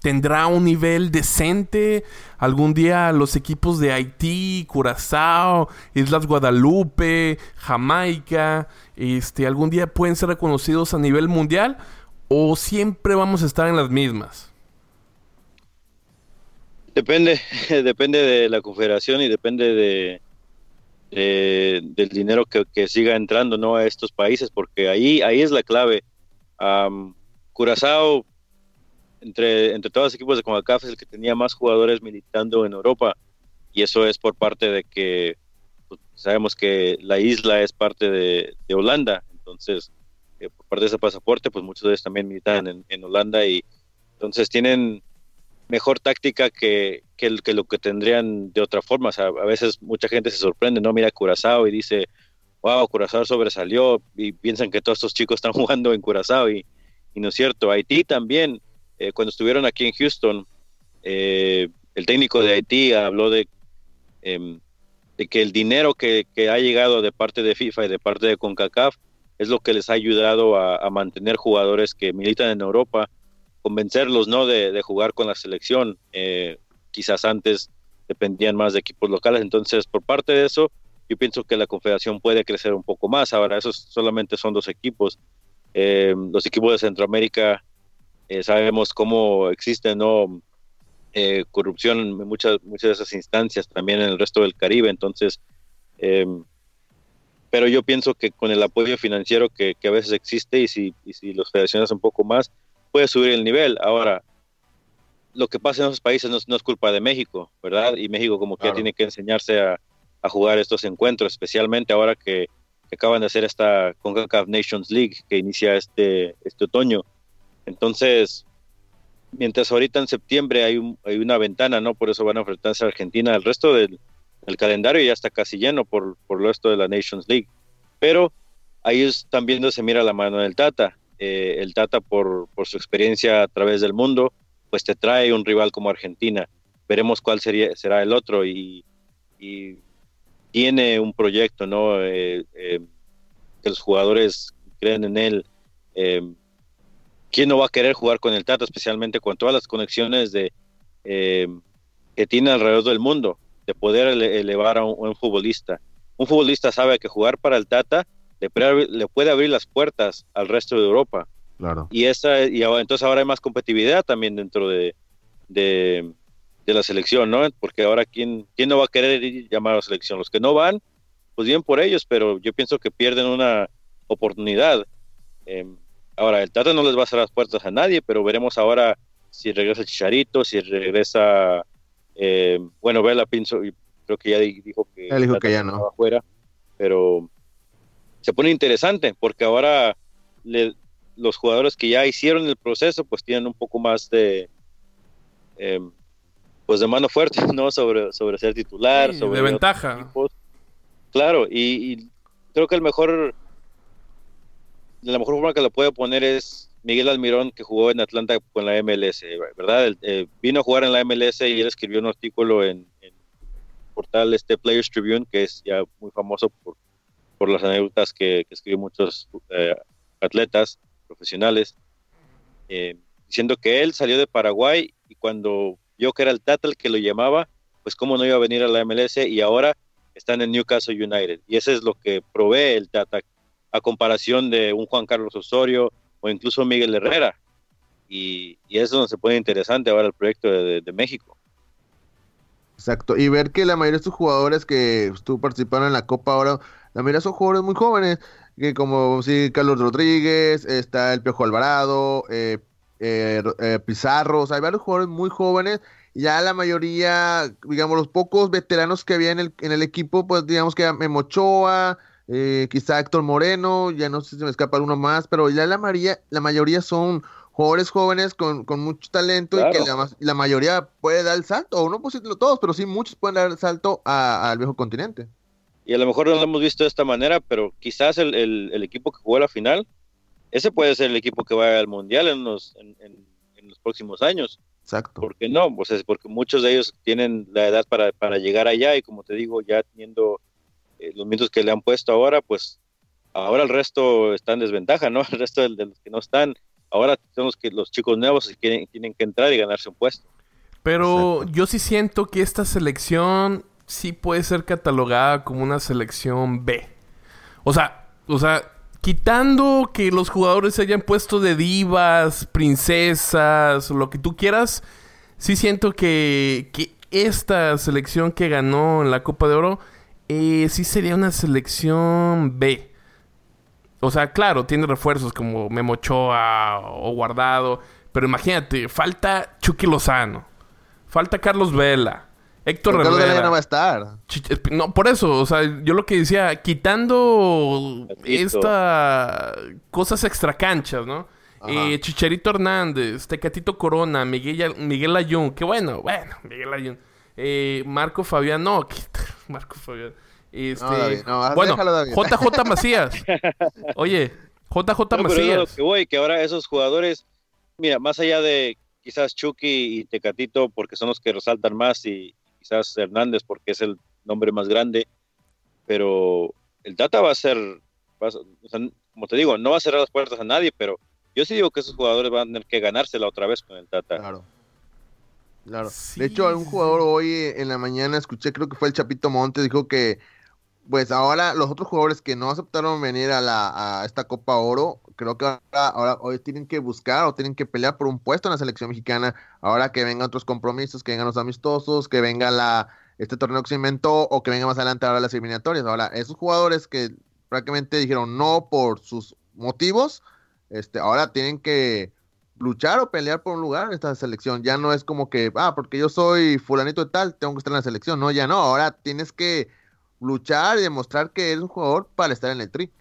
tendrá un nivel decente. Algún día los equipos de Haití, Curazao, Islas Guadalupe, Jamaica, este, algún día pueden ser reconocidos a nivel mundial o siempre vamos a estar en las mismas. Depende, depende de la confederación y depende de, de- del dinero que, que siga entrando ¿no? a estos países, porque ahí, ahí es la clave. Curazao, entre, entre todos los equipos de CONCACAF, es el que tenía más jugadores militando en Europa, y eso es por parte de que pues, sabemos que la isla es parte de, Holanda, entonces, eh, por parte de ese pasaporte, pues muchos de ellos también militan en, Holanda, y entonces tienen mejor táctica que, que, lo que tendrían de otra forma. O sea, a veces mucha gente se sorprende, ¿no? Mira Curazao y dice, wow, Curazao sobresalió y piensan que todos estos chicos están jugando en Curazao y no es cierto. Haití también, eh, cuando estuvieron aquí en Houston, eh, el técnico de Haití habló de, em, que el dinero que, ha llegado de parte de FIFA y de parte de CONCACAF es lo que les ha ayudado a, mantener jugadores que militan en Europa convencerlos no de, jugar con la selección. Eh, quizás antes dependían más de equipos locales. Entonces por parte de eso yo pienso que la confederación puede crecer un poco más. Ahora esos solamente son dos equipos. Los equipos de Centroamérica eh, sabemos cómo existe no Eh, corrupción en muchas muchas de esas instancias también en el resto del Caribe entonces eh, pero yo pienso que con el apoyo financiero que, que a veces existe y si, y si los federaciones un poco más puede subir el nivel. Ahora, lo que pasa en esos países no, es- no es culpa de México, ¿verdad? Y México como que Claro. tiene que enseñarse a, a jugar estos encuentros, especialmente ahora que, que acaban de hacer esta CONCACAF Nations League que inicia este, este otoño. Entonces, mientras ahorita en septiembre hay, un- hay una ventana, ¿no? Por eso van a enfrentarse a Argentina. El resto del, calendario ya está casi lleno por, por lo esto de la Nations League. Pero ahí es también se mira la mano del Tata. Eh, el Tata, por, por su experiencia a través del mundo, pues te trae un rival como Argentina. Veremos cuál sería, será el otro y, y tiene un proyecto, ¿no? Eh, eh, que los jugadores creen en él. ¿Quién no va a querer jugar con el Tata, especialmente con todas las conexiones de, eh, que tiene alrededor del mundo, de poder ele- elevar a un, un futbolista? Un futbolista sabe que jugar para el Tata le, puede abrir- le puede abrir las puertas al resto de Europa Claro. y esa y ahora- entonces ahora hay más competitividad también dentro de, de, de la selección, ¿no? Porque ahora quién quién no va a querer ir llamar a la selección, los que no van, pues bien por ellos, pero yo pienso que pierden una oportunidad. Eh, ahora el Tata no les va a cerrar las puertas a nadie, pero veremos ahora si regresa Chicharito, si regresa, eh, bueno, Vela Pinzo, y creo que ya di- dijo que, Él dijo Tata que ya no. estaba afuera, pero se pone interesante porque ahora le- los jugadores que ya hicieron el proceso pues tienen un poco más de eh, pues de mano fuerte no sobre sobre ser titular Sí, sobre de ventaja. claro y, y creo que el mejor la mejor forma que lo puede poner es Miguel Almirón que jugó en Atlanta con la MLS verdad eh, vino a jugar en la MLS y él escribió un artículo en, el portal este Players Tribune que es ya muy famoso por por las anécdotas que, que escriben muchos eh, atletas profesionales, eh, diciendo que él salió de Paraguay y cuando vio que era el Tata el que lo llamaba, pues cómo no iba a venir a la MLS y ahora están en Newcastle United. Y eso es lo que provee el Tata a comparación de un Juan Carlos Osorio o incluso Miguel Herrera. Y, y eso es donde se pone interesante ahora el proyecto de, México. Exacto. Y ver que la mayoría de estos jugadores que estuvo participando en la Copa ahora, la mayoría son jugadores muy jóvenes, que como sí, Carlos Rodríguez, está el Piojo Alvarado, eh, eh, eh, Pizarro, o sea, hay varios jugadores muy jóvenes. Ya la mayoría, digamos, los pocos veteranos que había en el, en el equipo, pues digamos que Memo Ochoa, eh, quizá Héctor Moreno, ya no sé si me escapa alguno más, pero ya la mayoría, la mayoría son jugadores jóvenes con, con mucho talento y que la, la mayoría puede dar el salto, o no decirlo todos, pero sí muchos pueden dar el salto a- al viejo continente. Y a lo mejor no lo hemos visto de esta manera, pero quizás el, el- el equipo que jugó la final, ese puede ser el equipo que vaya al mundial en los, en, en- en los próximos años. Exacto. ¿Por qué no? Pues es porque muchos de ellos tienen la edad para, para llegar allá y como te digo, ya teniendo eh, los minutos que le han puesto ahora, pues ahora el resto está en desventaja, ¿no? El resto de, de los que no están, ahora son los, que, los chicos nuevos que quieren- tienen que entrar y ganarse un puesto. Pero yo sí siento que esta selección sí puede ser catalogada como una selección B. O sea, o sea, quitando que los jugadores se hayan puesto de divas, princesas, lo que tú quieras, sí siento que, que esta selección que ganó en la Copa de Oro eh, sí sería una selección B. O sea, claro, tiene refuerzos como Memo Ochoa o Guardado. Pero imagínate, falta Chucky Lozano. Falta Carlos Vela. Héctor Pero Carlos Vela no va a estar. No, por eso, o sea, yo lo que decía, quitando Listo. esta cosas extracanchas, ¿no? Eh, Chicharito Hernández, Tecatito Corona, Miguel, Miguel Ayun, que bueno, bueno, Miguel Ayun. Eh, Marco Fabián, no, quita- Marco Fabián. Este, No, David, no, bueno, déjalo, David. JJ Macías. Oye, JJ No, a lo Macías. que voy, que ahora esos jugadores, mira, más allá de quizás Chucky y Tecatito, porque son los que resaltan más, y quizás Hernández, porque es el nombre más grande, pero el Tata va a ser, va a ser- o sea, como te digo, no va a cerrar las puertas a nadie, pero yo sí digo que esos jugadores van a tener que ganársela otra vez con el Tata. Claro. Claro. Sí, de hecho, algún jugador hoy en la mañana escuché, creo que fue el Chapito Montes, dijo que pues ahora los otros jugadores que no aceptaron venir a la a esta Copa Oro, creo que ahora, ahora hoy tienen que buscar o tienen que pelear por un puesto en la selección mexicana, ahora que vengan otros compromisos, que vengan los amistosos, que venga la este torneo que se inventó o que venga más adelante ahora las eliminatorias. Ahora, esos jugadores que prácticamente dijeron no por sus motivos, este, ahora tienen que luchar o pelear por un lugar en esta selección. Ya no es como que, ah, porque yo soy fulanito de tal, tengo que estar en la selección. No, ya no. Ahora tienes que luchar y demostrar que eres un jugador para estar en el tri.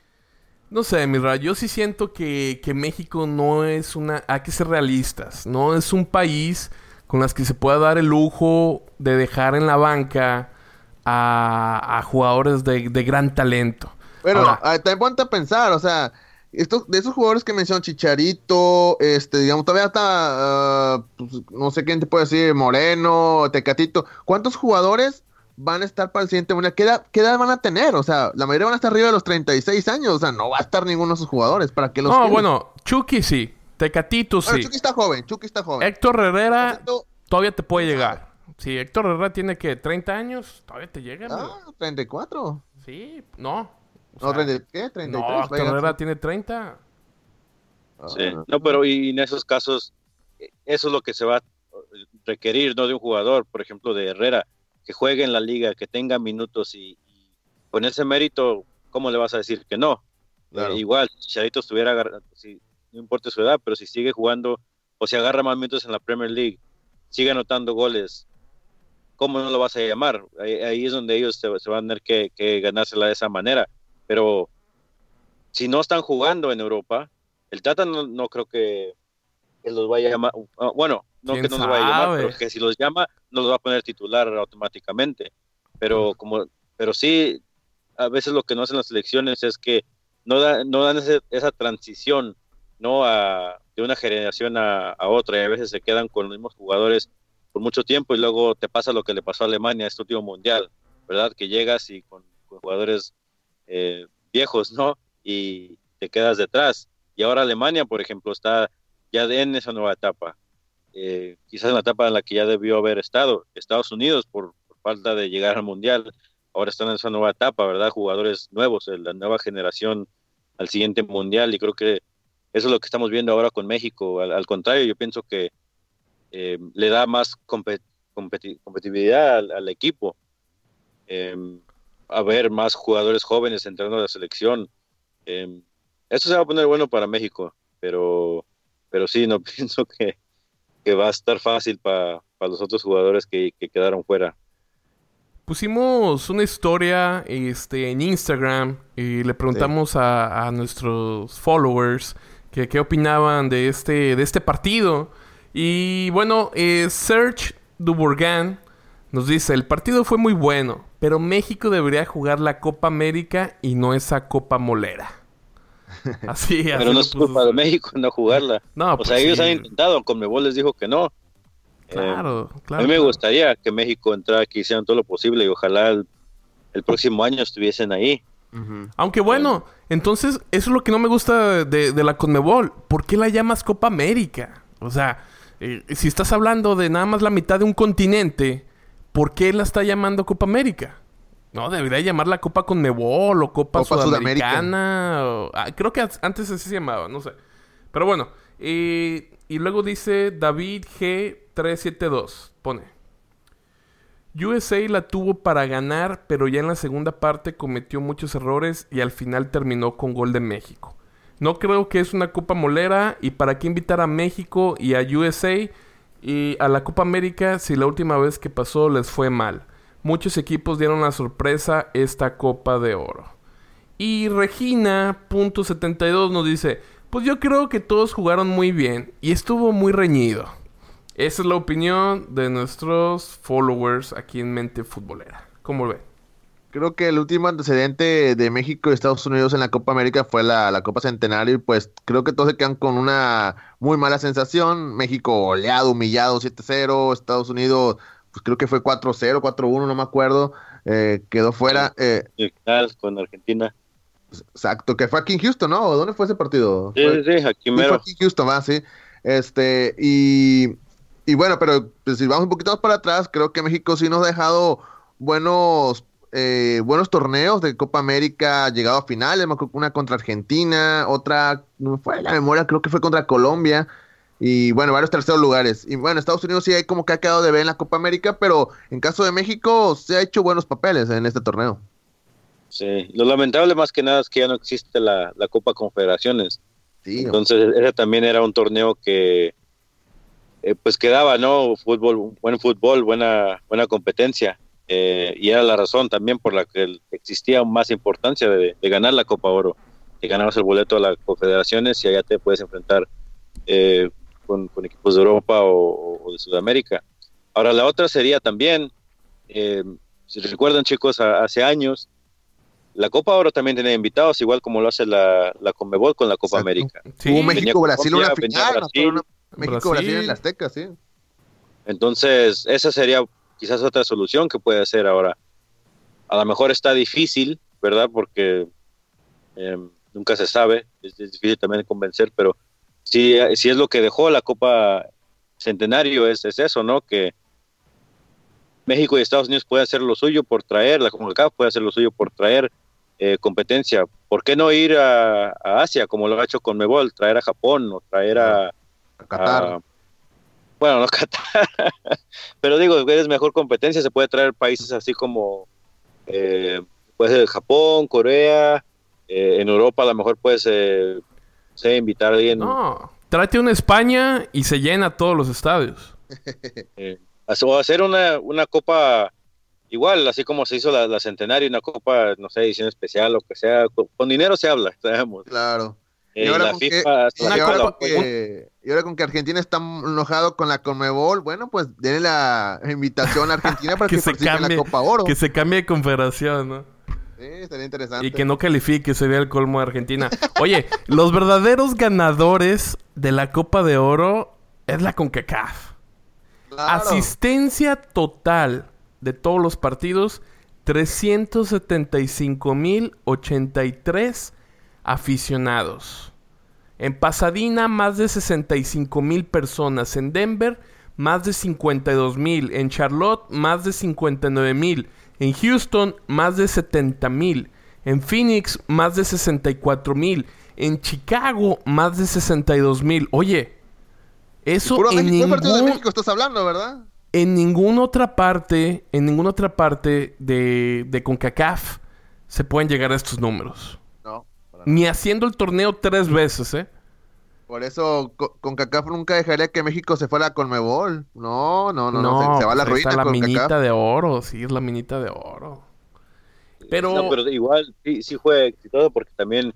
No sé, Mirra, yo sí siento que, que México no es una... Hay que ser realistas. No es un país con las que se pueda dar el lujo de dejar en la banca a, a jugadores de, de gran talento. Pero Ahora- ah, también ponte a pensar, o sea, estos, de esos jugadores que mencionó Chicharito, este, digamos, todavía está, ah, pues, no sé quién te puede decir, Moreno, Tecatito, ¿cuántos jugadores van a estar para el siguiente mundial? ¿Qué edad, qué edad van a tener? O sea, la mayoría van a estar arriba de los 36 años, o sea, no va a estar ninguno de esos jugadores, ¿para qué los No, bueno, Chucky sí. Tecatito Bueno, sí. Chucky está joven, Chucky está joven. Héctor Herrera todavía te puede llegar. Si Héctor Herrera tiene que 30 años, todavía te llega. Ah, 34. Sí, no. O No, sea, 30, ¿qué? 33. no, va a Héctor llegar. Herrera tiene 30. Sí. Ah, No, pero y en esos casos, eso es lo que se va a requerir, ¿no? De un jugador, por ejemplo, de Herrera, que juegue en la liga, que tenga minutos y, y con ese mérito, ¿cómo le vas a decir que no? Claro. Eh, igual, si Chicharito estuviera, si, no importa su edad, pero si sigue jugando o si agarra más minutos en la Premier League, sigue anotando goles, ¿cómo no lo vas a llamar? Ahí, ahí es donde ellos se, se van a tener que, que ganársela de esa manera. Pero si no están jugando en Europa, el Tata no, no creo que, que los vaya a llamar. ah, Bueno, no ¿Quién que no los vaya a llamar, pero que si los llama, no los va a poner titular automáticamente. Pero como, pero sí, a veces lo que no hacen las selecciones es que no, da- no dan ese- esa transición no a, de una generación a, a otra y a veces se quedan con los mismos jugadores por mucho tiempo y luego te pasa lo que le pasó a Alemania este último mundial, ¿verdad? Que llegas y con, con jugadores eh, viejos, ¿no? Y te quedas detrás. Y ahora Alemania, por ejemplo, está ya en esa nueva etapa. Eh, quizás en la etapa en la que ya debió haber estado. Estados Unidos, por, falta de llegar al mundial, ahora están en esa nueva etapa, ¿verdad? Jugadores nuevos, eh, la nueva generación al siguiente mundial y creo que eso es lo que estamos viendo ahora con México. Al, contrario, yo pienso que eh, le da más compe- competi- competitividad al, equipo. Eh, a ver más jugadores jóvenes entrando a la selección. Eh, eso se va a poner bueno para México, pero, pero sí, no pienso que, que va a estar fácil para los otros jugadores que, que quedaron fuera. Pusimos una historia este, en Instagram y le preguntamos a, a nuestros followers que qué opinaban de este, de este partido. Y bueno, eh, Serge Dubourgan nos dice, el partido fue muy bueno, pero México debería jugar la Copa América y no esa Copa Molera. Así, así Pero no es puso culpa de. México no jugarla. No, o sea, pues ellos sí. han intentado, Conmebol les dijo que no. Eh, Claro, claro. a mí me claro. gustaría que México entrara, que hicieran todo lo posible y ojalá el, el próximo año estuviesen ahí. Aunque bueno, entonces eso es lo que no me gusta de, de la Conmebol. ¿Por qué la llamas Copa América? O sea, eh, si estás hablando de nada más la mitad de un continente, ¿por qué la está llamando Copa América? No, debería llamarla Copa Conmebol o Copa, Copa Sudamericana. o- ah, creo que antes así se llamaba, no sé. Pero bueno, eh, y luego dice David G372, pone. USA la tuvo para ganar, pero ya en la segunda parte cometió muchos errores y al final terminó con gol de México. No creo que es una Copa Molera y para qué invitar a México y a USA y a la Copa América si la última vez que pasó les fue mal. Muchos equipos dieron la sorpresa esta Copa de Oro. Y Regina.72 nos dice, pues yo creo que todos jugaron muy bien y estuvo muy reñido. Esa es la opinión de nuestros followers aquí en Mente Futbolera. ¿Cómo ven? Creo que el último antecedente de México y Estados Unidos en la Copa América fue la, la Copa Centenario y pues creo que todos se quedan con una muy mala sensación. México goleado, humillado 7-0, Estados Unidos pues creo que fue 4-0, 4-1, no me acuerdo, eh, quedó fuera. eh, con Argentina. exacto, que fue aquí en Houston, ¿no? ¿Dónde fue ese partido? Sí, Fue- sí, aquí Sí, fue mero. aquí en Houston, va, sí. Este, y, y bueno, pero pues, si vamos un poquito más para atrás, creo que México sí nos ha dejado buenos, eh, buenos torneos de Copa América, llegado a finales, una contra Argentina, otra, no me fue la memoria, creo que fue contra Colombia, y bueno, varios terceros lugares. Y bueno, Estados Unidos sí hay como que ha quedado de ver en la Copa América, pero en caso de México se ha hecho buenos papeles en este torneo. Sí. Lo lamentable más que nada es que ya no existe la, la Copa Confederaciones. Sí, Entonces, ese también era un torneo que eh, pues quedaba, ¿no? Fútbol, buen fútbol, buena, buena competencia. Eh, y era la razón también por la que existía más importancia de, de ganar la Copa Oro. Que ganabas el boleto a las confederaciones y allá te puedes enfrentar eh, con, con equipos de Europa o, o de Sudamérica. Ahora, la otra sería también, eh, si recuerdan chicos, a- hace años, la Copa Oro también tenía invitados, igual como lo hace la, la Conmebol con la Copa Exacto. América. Sí, Hubo México-Brasil una final, México-Brasil en Brasil. la Azteca, sí. Entonces, esa sería quizás otra solución que puede hacer ahora. A lo mejor está difícil, ¿verdad? Porque eh, nunca se sabe, es, es difícil también convencer, pero si, si es lo que dejó la Copa Centenario, es, es eso, ¿no? Que México y Estados Unidos pueden hacer lo suyo por traer, la CONCACAF puede hacer lo suyo por traer eh, competencia. ¿Por qué no ir a, a Asia, como lo ha hecho con Mebol, traer a Japón o traer a, A Qatar. Ah, bueno, no Qatar. Pero digo, es mejor competencia, se puede traer países así como eh, puede ser Japón, Corea, eh, en Europa a lo mejor puedes eh, sé, invitar a alguien No, tráete una España y se llena todos los estadios. eh, o hacer una, una copa igual, así como se hizo la, la centenario, una copa, no sé, edición especial, lo que sea, con, con dinero se habla, sabemos. Claro. Eh, Y ahora la con que- FIFA hasta Y ahora, con que, y ahora con que Argentina está enojado con la Conmebol, bueno, pues denle la invitación a Argentina para que, Que se participe en cambie, la Copa Oro. que se cambie de confederación, ¿no? Sí, estaría interesante. Y que no califique, sería el colmo de Argentina. Oye, los verdaderos ganadores de la Copa de Oro es la CONCACAF. Claro. Asistencia total de todos los partidos, 375.083 aficionados. En Pasadena, más de 65.000 personas. En Denver, más de 52.000. En Charlotte, más de 59.000. En Houston, más de 70.000. En Phoenix, más de 64.000. En Chicago, más de 62.000. Oye, eso en México, puro partido de ningún México estás hablando, ¿verdad? en ninguna otra parte, en ninguna otra parte de, de CONCACAF se pueden llegar a estos números. Ni haciendo el torneo tres veces, ¿eh? Por eso co- con CACAF nunca dejaría que México se fuera a Conmebol. No, no, no, no, se, se va a la pues ruina está la con minita CACAF. de oro, sí, es la minita de oro. Pero, No, pero igual sí, sí fue exitoso porque también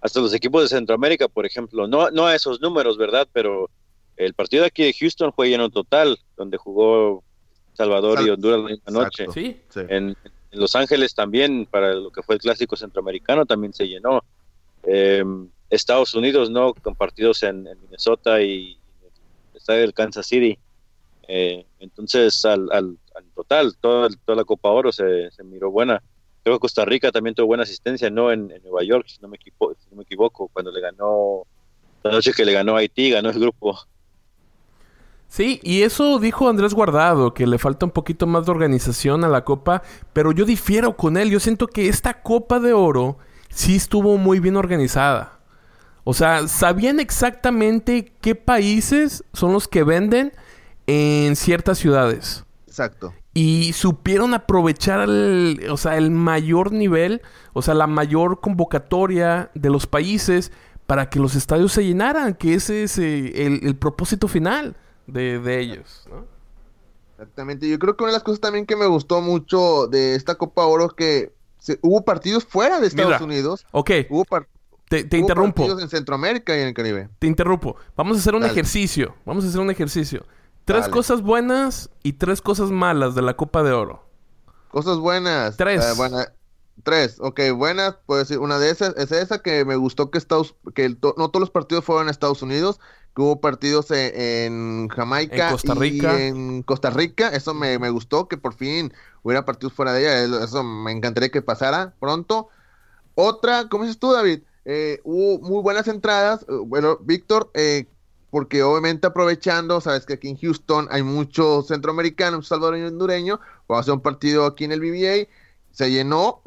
hasta los equipos de Centroamérica, por ejemplo, no, no a esos números, ¿verdad? Pero el partido de aquí de Houston fue lleno total, donde jugó Salvador y Honduras la misma noche. Sí. En, en Los Ángeles también, para lo que fue el clásico centroamericano, también se llenó. Eh, Estados Unidos, ¿no? Con partidos en, Minnesota y el estadio del Kansas City. Eh, entonces, al, al, al total, toda, la Copa Oro se, se miró buena. Creo que Costa Rica también tuvo buena asistencia, ¿no? En, Nueva York, si no, me equivo- si no me equivoco, cuando le ganó, la noche que le ganó Haití, ganó el grupo. Sí, y eso dijo Andrés Guardado, que le falta un poquito más de organización a la Copa, pero yo difiero con él. Yo siento que esta Copa de Oro sí estuvo muy bien organizada. O sea, sabían exactamente qué países son los que venden en ciertas ciudades. Exacto. Y supieron aprovechar el, o sea, el mayor nivel, o sea, la mayor convocatoria de los países para que los estadios se llenaran, que ese es eh, el, el propósito final de, de ellos. ¿no? Exactamente. Yo creo que una de las cosas también que me gustó mucho de esta Copa Oro que se- hubo partidos fuera de Estados Mira. Unidos. Ok, Hubo, te, te hubo interrumpo, partidos en Centroamérica y en el Caribe. te interrumpo. Vamos a hacer un Dale. ejercicio, vamos a hacer un ejercicio. Tres Dale. cosas buenas y tres cosas malas de la Copa de Oro. Cosas buenas. Tres. Eh, buena- tres. Ok, buenas. Puedo decir, una de esas es esa que me gustó que Estados, que el to- no todos los partidos fueron en Estados Unidos, que hubo partidos en, en Jamaica En Costa Rica. y en Costa Rica. Eso me, me gustó, que por fin hubiera partidos fuera de ella. Eso me encantaría que pasara pronto. Otra, ¿cómo dices tú, David? Eh, hubo muy buenas entradas. Eh, Bueno, Víctor, eh, porque obviamente aprovechando, sabes que aquí en Houston hay mucho salvadoreño y hondureño, vamos a hacer un partido aquí en el BBA, se llenó,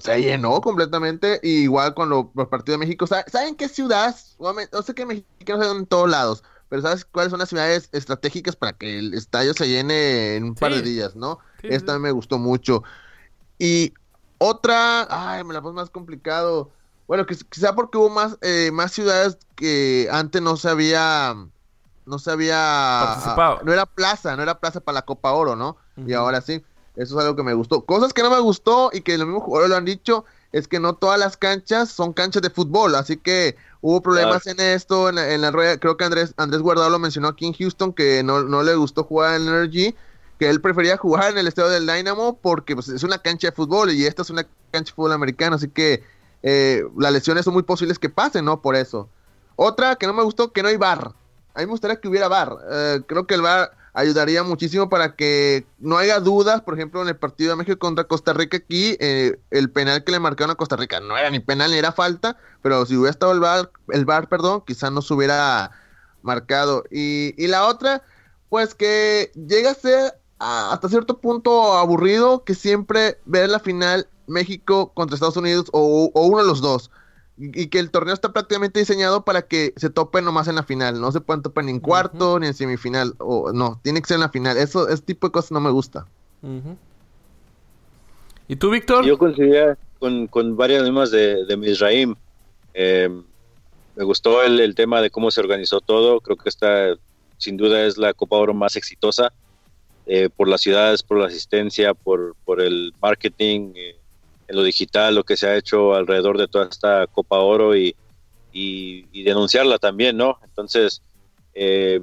se llenó completamente, y igual con lo- los partidos de México, ¿saben, ¿saben qué ciudades? Obviamente, yo sé que mexicanos hay en todos lados, pero ¿sabes cuáles son las ciudades estratégicas para que el estadio se llene en un par de días, no? Sí, Esta sí. me gustó mucho. Y otra, ay, me la puse más complicado. Bueno, que quizá porque hubo más, eh, más ciudades que antes no se había, no se había, Participado. no era plaza, no era plaza para la Copa Oro, ¿no? Y ahora sí, eso es algo que me gustó. Cosas que no me gustó y que los mismos jugadores lo han dicho, es que no todas las canchas son canchas de fútbol, así que hubo problemas en esto, en la, en la rueda, creo que Andrés, Andrés Guardado lo mencionó aquí en Houston, que no, no le gustó jugar en Energy, que él prefería jugar en el estadio del Dynamo porque pues, es una cancha de fútbol y esta es una cancha de fútbol americano, así que eh, las lesiones son muy posibles que pasen, ¿no? Por eso. Otra que no me gustó, que no hay bar. A mí me gustaría que hubiera bar. Eh, creo que el bar ayudaría muchísimo para que no haya dudas, por ejemplo, en el partido de México contra Costa Rica aquí, eh, el penal que le marcaron a Costa Rica no era ni penal ni era falta, pero si hubiera estado el bar, el bar perdón, quizás no se hubiera marcado. Y, y la otra, pues que llega a ser a- hasta cierto punto aburrido que siempre ver la final México contra Estados Unidos o, o uno de los dos. Y, que el torneo está prácticamente diseñado para que se topen nomás en la final. No se pueden topar ni en cuarto ni en semifinal. O no, tiene que ser en la final. Eso, ese tipo de cosas no me gusta. ¿Y tú, Víctor? Yo coincidía con, con varias mismas de, de Misraim. Eh, me gustó el, el tema de cómo se organizó todo. Creo que esta, sin duda, es la Copa Oro más exitosa eh, por las ciudades, por la asistencia, por, por el marketing, eh, en lo digital, lo que se ha hecho alrededor de toda esta Copa Oro y, y, denunciarla también, ¿no? Entonces, eh,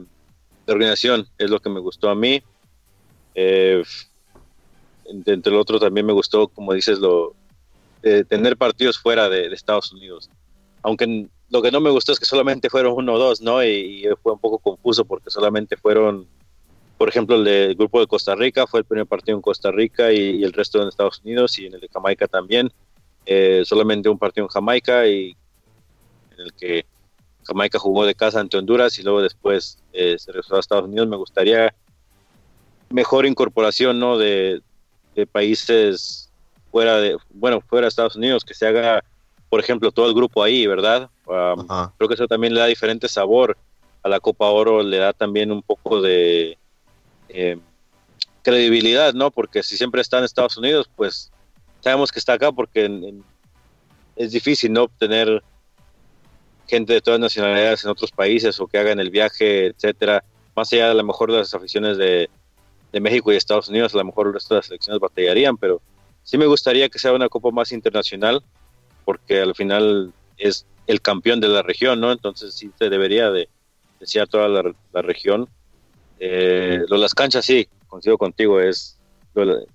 la organización es lo que me gustó a mí. Eh, entre el otro también me gustó, como dices, lo de tener partidos fuera de, Estados Unidos. Aunque lo que no me gustó es que solamente fueron uno o dos, ¿no? Y fue un poco confuso porque solamente fueron, por ejemplo, el del grupo de Costa Rica fue el primer partido en Costa Rica y, y el resto en Estados Unidos y en el de Jamaica también. Eh, solamente un partido en Jamaica y en el que Jamaica jugó de casa ante Honduras y luego después eh, se regresó a Estados Unidos. Me gustaría mejor incorporación, ¿no? De, de países fuera de, bueno, fuera de Estados Unidos, que se haga, por ejemplo, todo el grupo ahí, ¿verdad? Um, creo que eso también le da diferente sabor a la Copa Oro, le da también un poco de eh, credibilidad, ¿no? Porque si siempre está en Estados Unidos, pues sabemos que está acá porque es difícil, ¿no? Obtener gente de todas nacionalidades en otros países o que hagan el viaje, etcétera. Más allá de a lo mejor de las aficiones de, México y Estados Unidos, a lo mejor el resto de las selecciones batallarían, pero sí me gustaría que sea una copa más internacional, porque al final es el campeón de la región, ¿no? Entonces sí se debería de desear toda la región. Eh, lo de las canchas, sí, coincido contigo, es... Lo,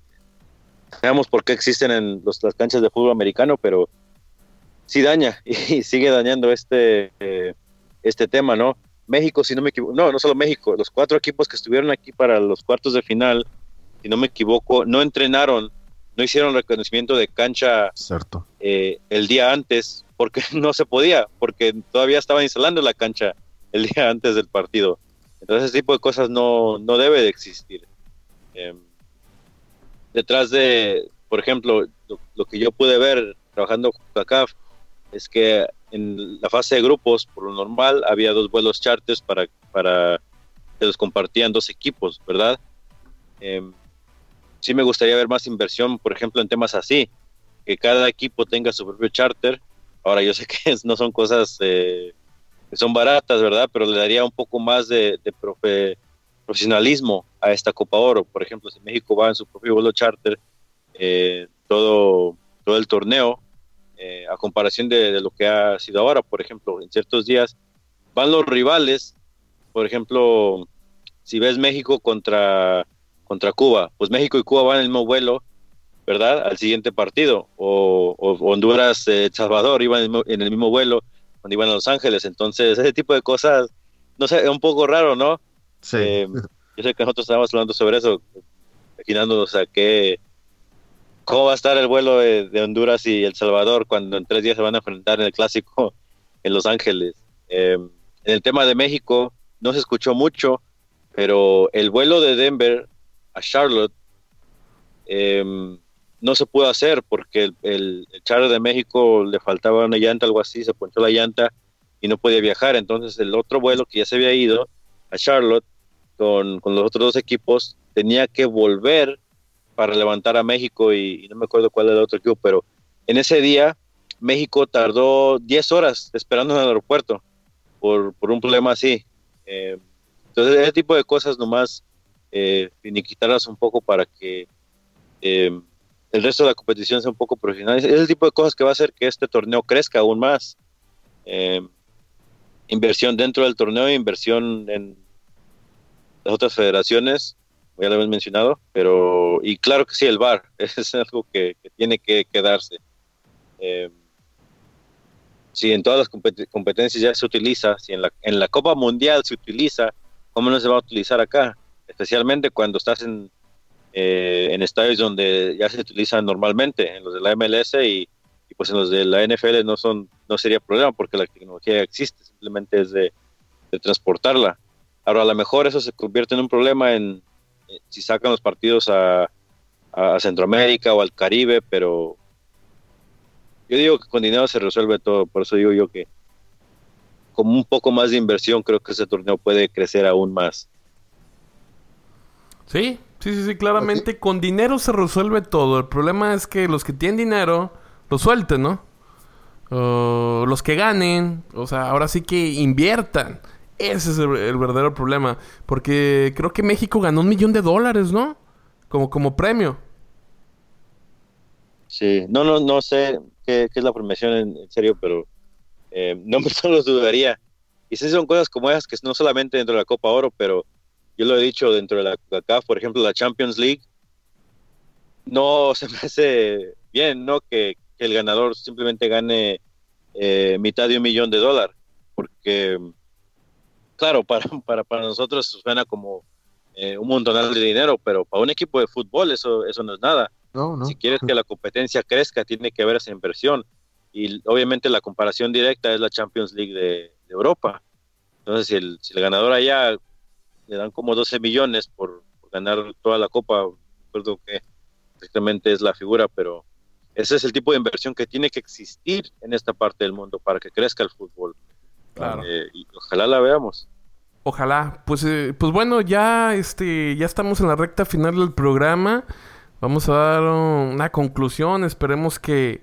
sabemos por qué existen en los, las canchas de fútbol americano, pero sí daña y sigue dañando este, eh, este tema, ¿no? México, si no me equivoco, no, no solo México, los cuatro equipos que estuvieron aquí para los cuartos de final, si no me equivoco, no entrenaron, no hicieron reconocimiento de cancha Cierto. eh, el día antes, porque no se podía, porque todavía estaban instalando la cancha el día antes del partido. Entonces ese tipo de cosas no, no debe de existir. Eh, detrás de, por ejemplo, lo, que yo pude ver trabajando con CACAF es que en la fase de grupos, por lo normal, había dos vuelos charters para, para que los compartían dos equipos, ¿verdad? Eh, sí me gustaría ver más inversión, por ejemplo, en temas así, que cada equipo tenga su propio charter. Ahora, yo sé que no son cosas eh, que son baratas, ¿verdad? Pero le daría un poco más de, de profe, profesionalismo a esta Copa Oro. Por ejemplo, si México va en su propio vuelo charter, eh, todo, todo el torneo, eh, a comparación de, lo que ha sido ahora, por ejemplo, en ciertos días van los rivales, por ejemplo, si ves México contra, contra Cuba, pues México y Cuba van en el mismo vuelo, ¿verdad? Al siguiente partido, o, Honduras, eh, Salvador iban en el mismo vuelo cuando iban a Los Ángeles, entonces ese tipo de cosas, no sé, es un poco raro, ¿no? Sí. Eh, yo sé que nosotros estábamos hablando sobre eso, imaginándonos a qué, cómo va a estar el vuelo de, de, Honduras y El Salvador cuando en tres días se van a enfrentar en el clásico en Los Ángeles. Eh, en el tema de México no se escuchó mucho, pero el vuelo de Denver a Charlotte eh, no se pudo hacer porque el, el, charter de México le faltaba una llanta, algo así, se ponchó la llanta y no podía viajar. Entonces el otro vuelo que ya se había ido a Charlotte con, con los otros dos equipos tenía que volver para levantar a México y, y, no me acuerdo cuál era el otro equipo, pero en ese día México tardó 10 horas esperando en el aeropuerto por, por un problema así. Eh, entonces ese tipo de cosas nomás eh, finiquitarlas un poco para que eh, el resto de la competición sea un poco profesional. Es el tipo de cosas que va a hacer que este torneo crezca aún más. Eh, inversión dentro del torneo, inversión en las otras federaciones, ya lo hemos mencionado, pero y claro que sí, el VAR es algo que, tiene que quedarse. Eh, si en todas las compet competencias ya se utiliza, si en la, en la Copa Mundial se utiliza, ¿cómo no se va a utilizar acá? Especialmente cuando estás en, eh, en estadios donde ya se utilizan normalmente, en los de la MLS y, pues en los de la NFL no son no sería problema porque la tecnología existe, simplemente es de, transportarla. Ahora a lo mejor eso se convierte en un problema en, en si sacan los partidos a, a, Centroamérica o al Caribe, pero yo digo que con dinero se resuelve todo, por eso digo yo que con un poco más de inversión creo que ese torneo puede crecer aún más. Sí, sí, sí, sí, claramente okay. con dinero se resuelve todo. El problema es que los que tienen dinero lo suelten, ¿no? Los que ganen, o sea, ahora sí que inviertan. Ese es el, el, verdadero problema. Porque creo que México ganó un millón de dólares, ¿no? Como, como premio. Sí, no, no, no sé qué, qué es la premiación en, en serio, pero eh, no me solo dudaría. Y sí son cosas como esas que no solamente dentro de la Copa Oro, pero yo lo he dicho dentro de la, la CAF, por ejemplo, la Champions League, no se me hace bien, ¿no? Que, que el ganador simplemente gane eh, mitad de un millón de dólares, porque, claro, para, para, para nosotros suena como eh, un montonal de dinero, pero para un equipo de fútbol eso, eso no es nada. No, no. Si quieres que la competencia crezca, tiene que haber esa inversión. Y obviamente la comparación directa es la Champions League de, de Europa. Entonces, si el, si el, ganador allá le dan como 12 millones por, por ganar toda la copa, recuerdo que exactamente es la figura, pero ese es el tipo de inversión que tiene que existir en esta parte del mundo para que crezca el fútbol. Claro. Eh, y ojalá la veamos. Ojalá. Pues, eh, pues bueno, ya, este, ya estamos en la recta final del programa. Vamos a dar una conclusión. Esperemos que,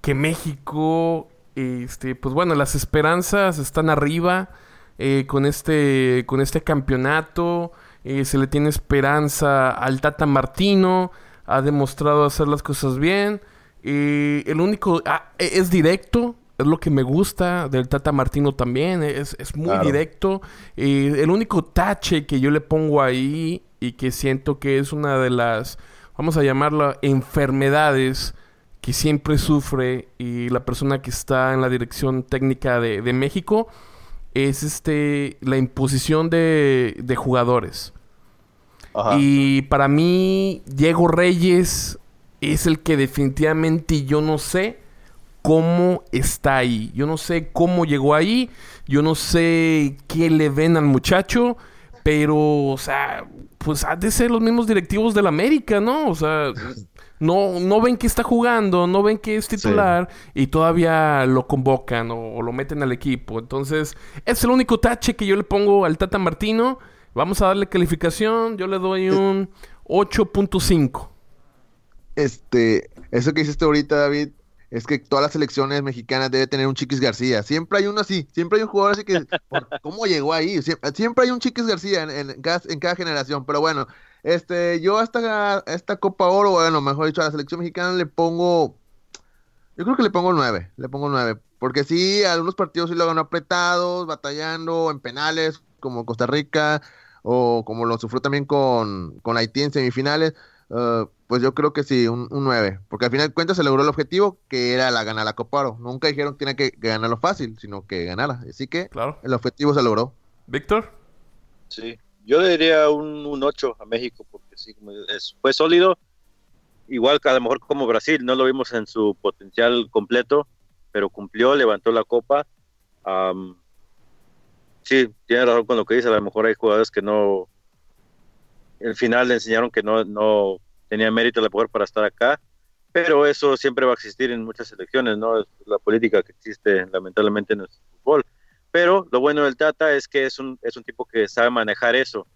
que México, este, pues bueno, las esperanzas están arriba eh, con, este, con este campeonato. Eh, se le tiene esperanza al Tata Martino. Ha demostrado hacer las cosas bien. Eh, el único... Ah, es directo. Es lo que me gusta del Tata Martino también. Es, es muy Claro. directo. Y el único tache que yo le pongo ahí y que siento que es una de las, vamos a llamarla, enfermedades que siempre sufre y la persona que está en la dirección técnica de, de México es este la imposición de, de jugadores. Ajá. Y para mí, Diego Reyes es el que definitivamente yo no sé cómo está ahí. Yo no sé cómo llegó ahí. Yo no sé qué le ven al muchacho. Pero, o sea, pues ha de ser los mismos directivos del América, ¿no? O sea, no, no ven que está jugando, no ven que es titular y todavía lo convocan o, o lo meten al equipo. Entonces, es el único tache que yo le pongo al Tata Martino. Vamos a darle calificación. Yo le doy un 8.5. Este, eso que hiciste ahorita, David, es que todas las selecciones mexicanas debe tener un Chiquis García. Siempre hay uno así, siempre hay un jugador así que, ¿por ¿cómo llegó ahí? Siempre, siempre hay un Chiquis García en, en cada, en cada generación. Pero bueno, este, yo a esta, Copa Oro, bueno, mejor dicho, a la selección mexicana le pongo, yo creo que le pongo nueve, le pongo nueve. Porque sí, algunos partidos sí lo ganó apretados, batallando en penales, como Costa Rica, o como lo sufrió también con, con Haití en semifinales. Uh, pues yo creo que sí, un, un 9. Porque al final de cuentas se logró el objetivo, que era la ganar la Copa Oro. Nunca dijeron que tenía que, que ganarlo fácil, sino que ganara. Así que Claro. el objetivo se logró. Víctor. Sí, yo diría un, un 8 a México porque sí, es- fue sólido. Igual que a lo mejor como Brasil, no lo vimos en su potencial completo, pero cumplió, levantó la copa. Am, sí, tiene razón con lo que dice. A lo mejor hay jugadores que no. El final le enseñaron que no, no tenía mérito a lo mejor para estar acá, pero eso siempre va a existir en muchas selecciones, ¿no? Es la política que existe lamentablemente en nuestro fútbol. Pero lo bueno del Tata es que es un, es un tipo que sabe manejar eso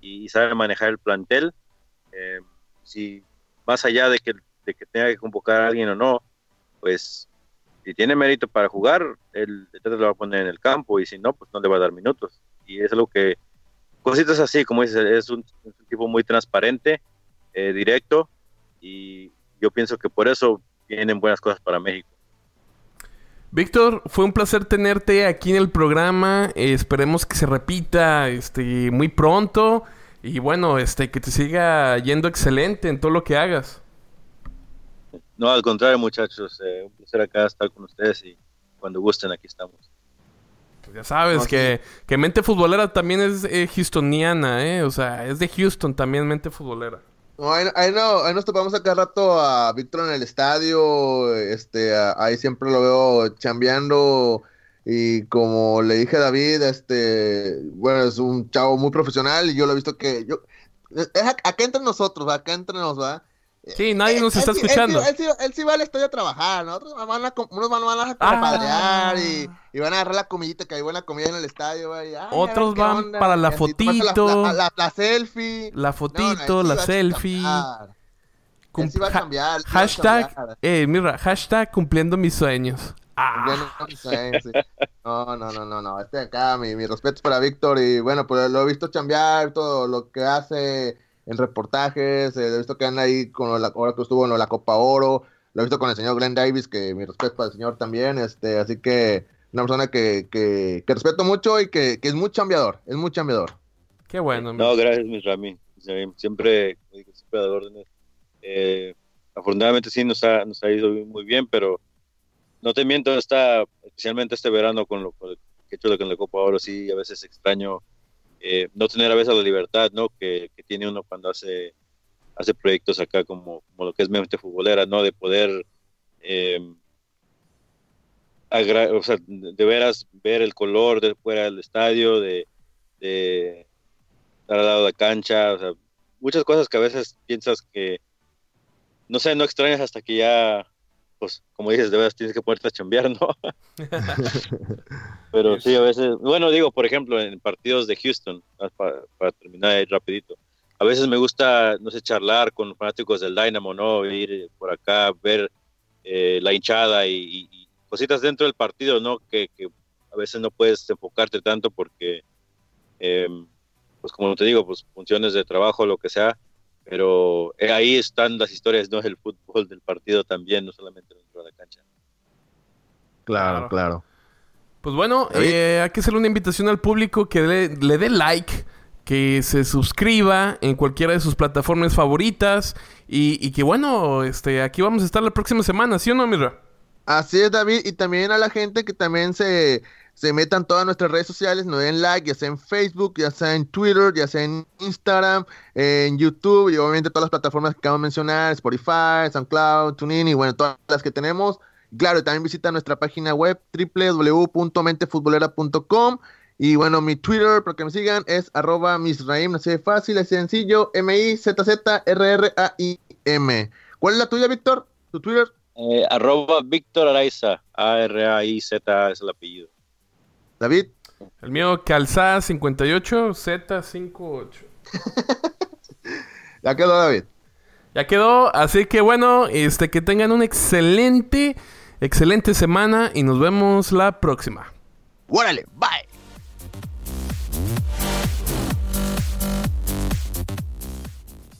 y sabe manejar el plantel. Eh, si más allá de que, de que tenga que convocar a alguien o no, pues si tiene mérito para jugar, el, Tata lo va a poner en el campo y si no, pues no le va a dar minutos. Y es algo que, cositas así, como dices, es un, es un tipo muy transparente, eh, directo y yo pienso que por eso vienen buenas cosas para México. Víctor, fue un placer tenerte aquí en el programa. Eh, esperemos que se repita este, muy pronto. Y bueno, este, que te siga yendo excelente en todo lo que hagas. No, al contrario, muchachos, eh, un placer acá estar con ustedes y cuando gusten, aquí estamos. Pues ya sabes No, que, que Mente Futbolera también es eh, houstoniana, ¿eh? O sea, es de Houston también Mente Futbolera. No, ahí, no, ahí nos topamos acá rato a Víctor en el estadio, este, ahí siempre lo veo chambeando y como le dije a David, este, bueno, es un chavo muy profesional y yo lo he visto que, yo, es ac- acá entre nosotros, acá entre nos, va. Sí, nadie nos Él está él escuchando. Él sí, él sí va al estadio a trabajar, ¿no? Otros van a, unos van, van a Ah. padrear y, y van a agarrar la comidita, que hay buena comida en el estadio, ay, Otros van onda, para la fotito. La, la- la selfie. La No, no, fotito, sí la selfie. cum- Él sí va a va a hashtag, eh, mira, hashtag cumpliendo mis sueños. Ah, no, no no, no, no, este acá, mi, mi respeto para Víctor y bueno, pues lo he visto chambear, todo lo que hace en reportajes, eh, lo he visto que anda ahí con la, ahora que estuvo en la Copa Oro, lo he visto con el señor Glenn Davis, que mi respeto para el señor también, este, así que una persona que, que, que respeto mucho y que, que es muy chambeador, es muy chambeador. qué bueno. No, gracias, mis Rami. Siempre, siempre, a órdenes. Eh, afortunadamente sí nos ha, nos ha ido muy bien, pero no te miento, está, especialmente este verano con lo, con lo que he hecho con la Copa Oro, sí, a veces extraño eh, no tener a veces la libertad ¿no? que, tiene uno cuando hace, hace proyectos acá como, lo que es mente futbolera, ¿no? de poder agra- o sea, de de veras ver el color de fuera del estadio, de, de estar al lado de la cancha, o sea, muchas cosas que a veces piensas que, no sé, no extrañas hasta que ya, pues, como dices, de veras tienes que ponerte a chambear, ¿no? Pero sí, a veces, bueno, digo, por ejemplo, en partidos de Houston, ah, para, para terminar ahí rapidito, a veces me gusta, no sé, charlar con fanáticos del Dynamo, ¿no? Ir por acá, ver eh, la hinchada y, y- y cositas dentro del partido, ¿no? Que, que a veces no puedes enfocarte tanto porque, eh, pues como te digo, pues funciones de trabajo, lo que sea, pero eh, ahí están las historias, ¿no? El fútbol del partido también, no solamente dentro de la cancha. Claro, claro. Pues bueno, eh, hay que hacerle una invitación al público que le, le dé like, que se suscriba en cualquiera de sus plataformas favoritas y, y que bueno, este, aquí vamos a estar la próxima semana, ¿sí o no, Mira? Así es, David. Y también a la gente que también se, se metan todas nuestras redes sociales, nos den like, ya sea en Facebook, ya sea en Twitter, ya sea en Instagram, en YouTube y obviamente todas las plataformas que acabo de mencionar, Spotify, SoundCloud, TuneIn y bueno, todas las que tenemos. Claro, también visita nuestra página web www.mentefutbolera.com y bueno, mi Twitter, para que me sigan, es arroba misraim, así de fácil, así de sencillo, M-I-Z-Z-R-R-A-I-M. ¿Cuál es la tuya, Víctor? ¿Tu Twitter? Eh, arroba Víctor Araiza, A-R-A-I-Z es el apellido. David. El mío, Calzada 58 Z58. Ya quedó, David. Ya quedó, así que bueno, este que tengan una excelente, excelente semana y nos vemos la próxima. ¡Órale! ¡Bye!